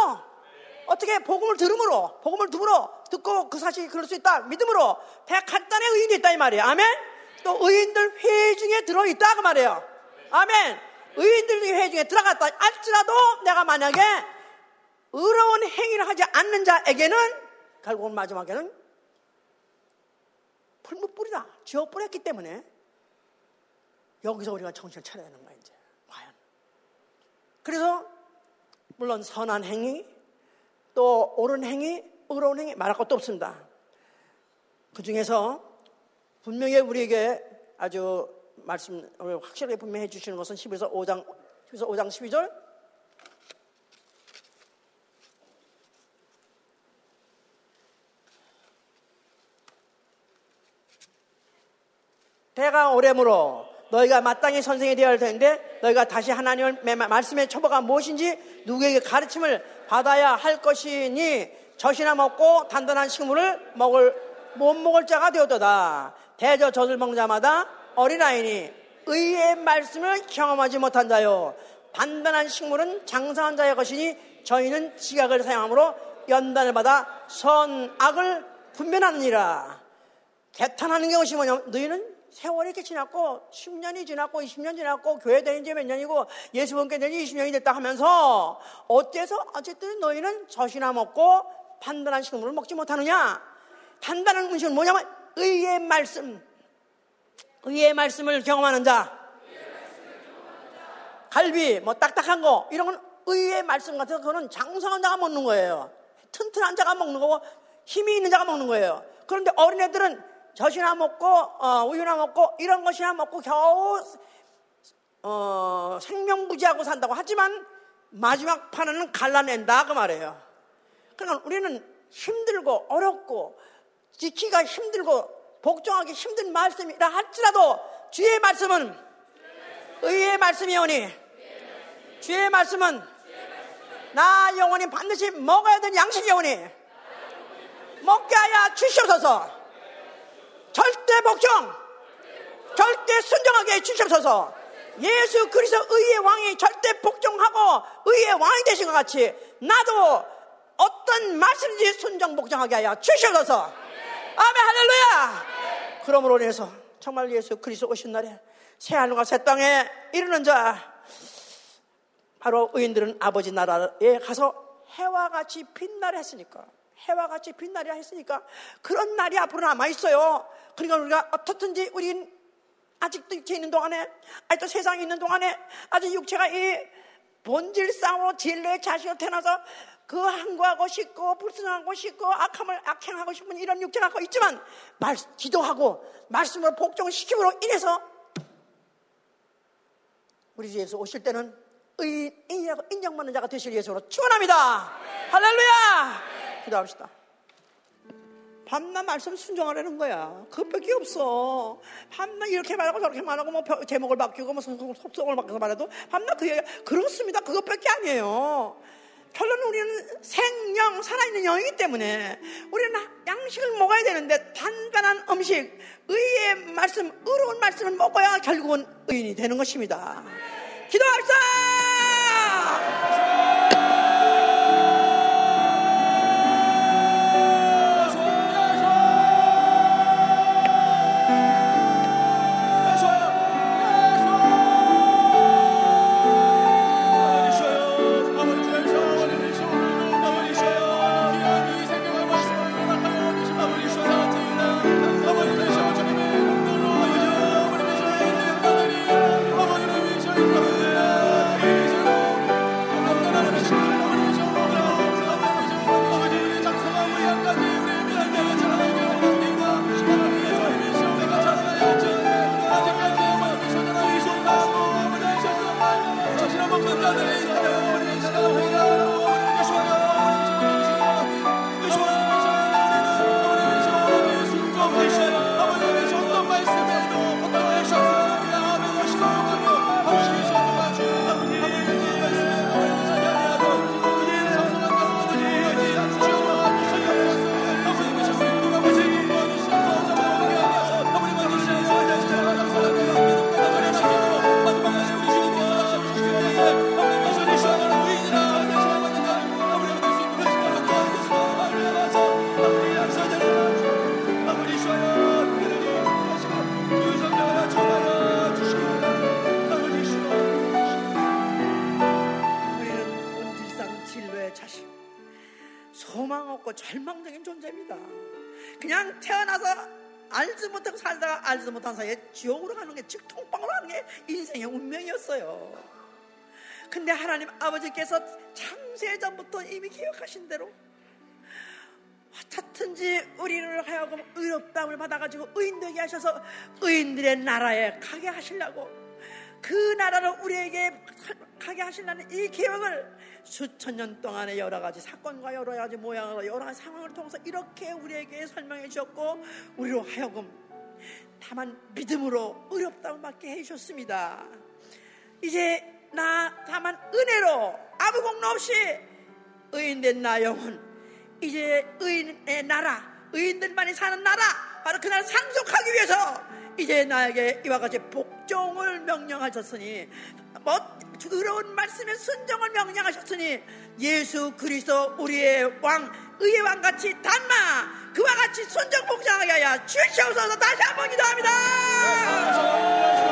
어떻게 복음을 들음으로, 복음을 들으로 듣고 그 사실이 그럴 수 있다. 믿음으로 백한단의 의인이 있다 이 말이에요. 아멘? 또 의인들 회중에 들어 있다 그 말이에요. 아멘? 의인들 회중에 들어갔다 할지라도 내가 만약에 의로운 행위를 하지 않는 자에게는 결국은 마지막에는 풀무불이다. 지어뿌렸기 때문에 여기서 우리가 정신을 차려야 하는 거야, 이제. 과연. 그래서, 물론 선한 행위, 또 옳은 행위, 의로운 행위 말할 것도 없습니다. 그 중에서 분명히 우리에게 아주 말씀을 확실하게 분명히 해주시는 것은 11서 5장 11서 5장 12절 대가 오래므로 너희가 마땅히 선생이 되어야 할 텐데 너희가 다시 하나님의 말씀의 초보가 무엇인지 누구에게 가르침을 받아야 할 것이니 젖이나 먹고 단단한 식물을 먹을 못 먹을 자가 되었도다. 대저 젖을 먹는 자마다 어린아이니 의의 말씀을 경험하지 못한 자요. 단단한 식물은 장사한 자의 것이니 저희는 지각을 사용함으로 연단을 받아 선악을 분별하느니라. 개탄하는 것이 뭐냐면 너희는 세월이 이렇게 지났고 10년이 지났고 20년 지났고 교회 다닌 지 몇 년이고 예수 본게 된지 20년이 됐다 하면서 어째서 어쨌든 너희는 젖이나 먹고 단단한 식물을 먹지 못하느냐? 단단한 음식은 뭐냐면 의의 말씀. 의의 말씀을 경험하는 자. 갈비 뭐 딱딱한 거 이런 건 의의 말씀 같아서 그거는 장성한 자가 먹는 거예요. 튼튼한 자가 먹는 거고 힘이 있는 자가 먹는 거예요. 그런데 어린애들은 젖이나 먹고 어, 우유나 먹고 이런 것이나 먹고 겨우 어, 생명부지하고 산다고. 하지만 마지막 판은 갈라낸다. 그 말이에요. 그러니까 우리는 힘들고 어렵고 지키기가 힘들고 복종하기 힘든 말씀이라 할지라도 주의 말씀은 의의 말씀이오니 주의 말씀은 나 영혼이 반드시 먹어야 되는 양식이오니 먹게 하여 주시옵소서 절대 복종, 절대 순종하게 해주셔서. 예수 그리스도 의의 왕이 절대 복종하고 의의 왕이 되신 것 같이 나도 어떤 말씀인지 순종 복종하게 하여 주셔서. 아멘 할렐루야. 그러므로 인해서 정말 예수 그리스도 오신 날에 새 하늘과 새 땅에 이르는 자 바로 의인들은 아버지 나라에 가서 해와 같이 빛나려 했으니까 해와 같이 빛나려 했으니까 그런 날이 앞으로 남아 있어요. 그러니까 우리가 어떻든지 우린 아직도 육체 있는 동안에, 아직도 세상에 있는 동안에, 아직 육체가 이 본질상으로 진리의 자식으로 태어나서 그 항구하고 싶고 불순하고 싶고 악함을 악행하고 싶은 이런 육체가 갖고 있지만 말, 기도하고 말씀으로 복종시킴으로 인해서 우리 주 예수 오실 때는 의인이라고 인정받는 자가 되실 예수로 축원합니다. 할렐루야. 기도합시다. 밤낮 말씀 순종하라는 거야. 그것밖에 없어. 밤낮 이렇게 말하고 저렇게 말하고 뭐 제목을 바뀌고 뭐 속성을 바뀌어서 말해도 밤낮 그 얘기 그렇습니다. 그것밖에 아니에요. 결론은 우리는 생영, 살아있는 영이기 때문에 우리는 양식을 먹어야 되는데 단단한 음식, 의의 말씀, 의로운 말씀을 먹어야 결국은 의인이 되는 것입니다. 기도합시다! 알지도 못한 사이에 지옥으로 가는 게 즉 통방으로 가는 게 인생의 운명이었어요. 근데 하나님 아버지께서 창세전부터 이미 기억하신 대로 어떻든지 우리를 하여금 의롭다함을 받아가지고 의인되게 하셔서 의인들의 나라에 가게 하시려고 그 나라를 우리에게 가게 하시려는 이 계획을 수천 년 동안의 여러 가지 사건과 여러 가지 모양으로 여러 가지 상황을 통해서 이렇게 우리에게 설명해 주셨고 우리로 하여금 다만 믿음으로 받게 해주셨습니다. 이제 나 다만 은혜로 아무 공로 없이 의인된 나 영혼 이제 의인의 나라 의인들만이 사는 나라 바로 그날 상속하기 위해서 이제 나에게 이와 같이 복종을 명령하셨으니 뭐 더러운 말씀에 순종을 명령하셨으니 예수 그리스도 우리의 왕 의의 왕같이 닮아 그와 같이 순종 복종하게 하여 주시옵소서 다시 한 번 기도합니다.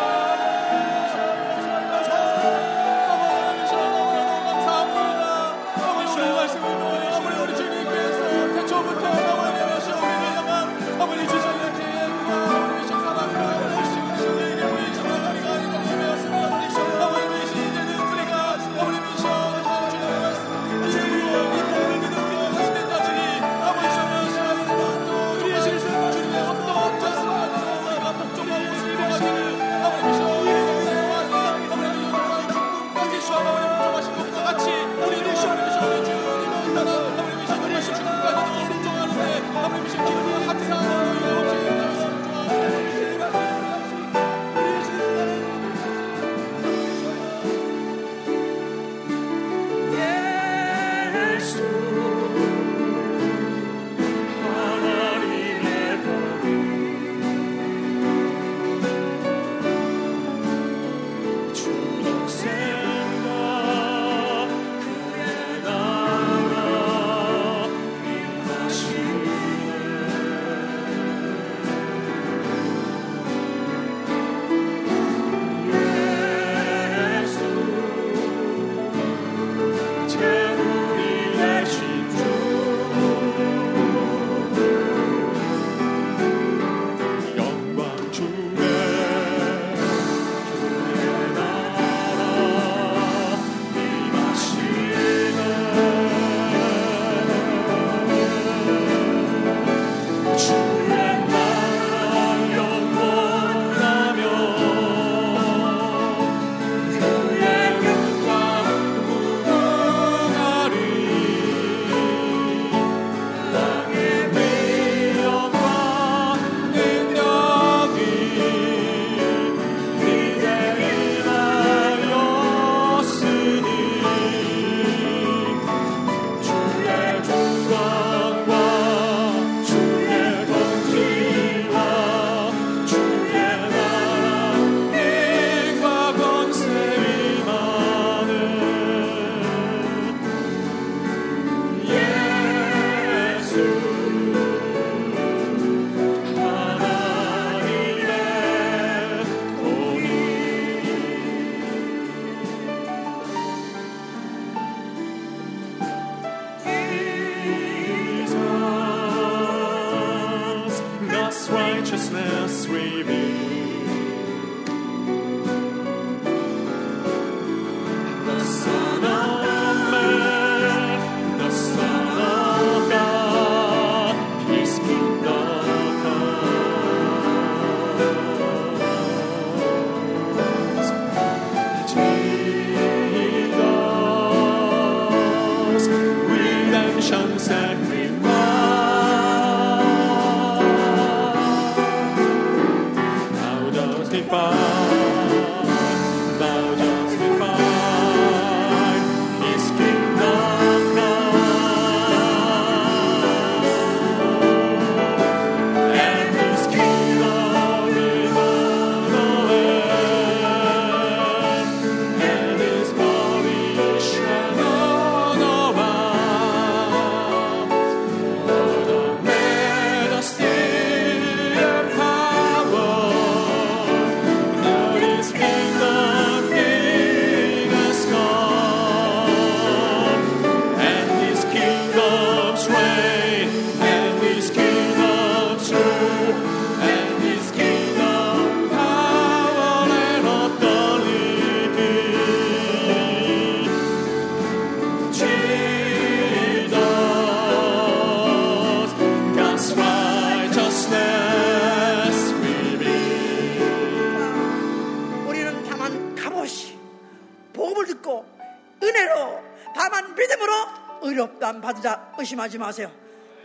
의심하지 마세요.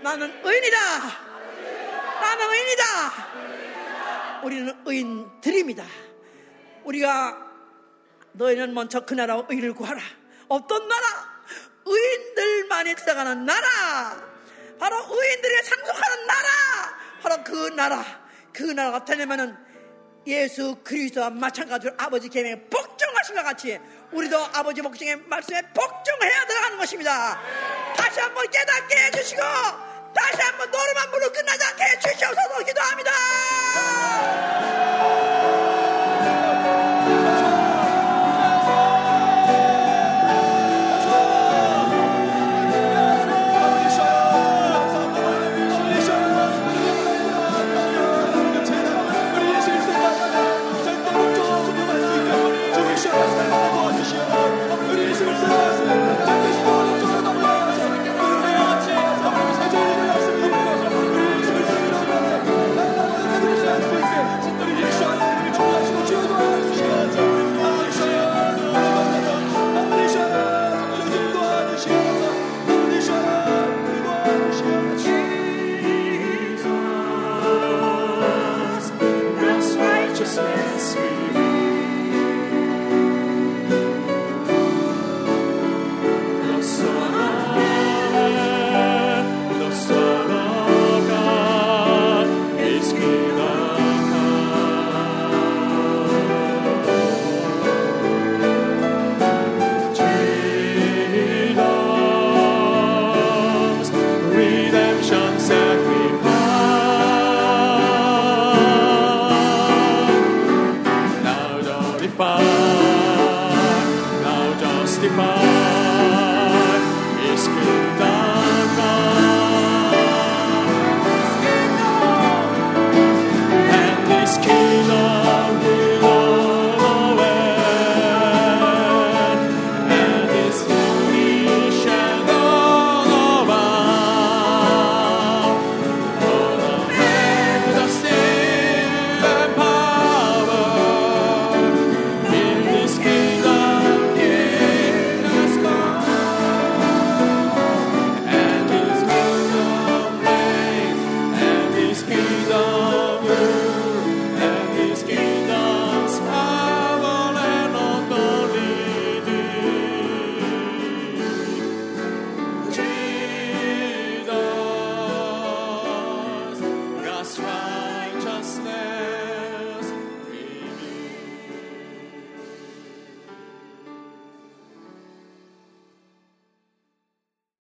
나는 의인이다. 나는 의인이다. 우리는 의인들입니다. 우리가 너희는 먼저 그 나라와 의를 구하라. 어떤 나라? 의인들만이 들어가는 나라. 바로 의인들이 상속하는 나라. 바로 그 나라. 그 나라가 되려면은 예수 그리스도와 마찬가지로 아버지 계명에 복종하신 것 같이 우리도 아버지 목적의 말씀에 복종해야 들어가는 것입니다. 다시 한번 깨닫게 해주시고 다시 한번 노름한 불로 끝나지 않게 해주시옵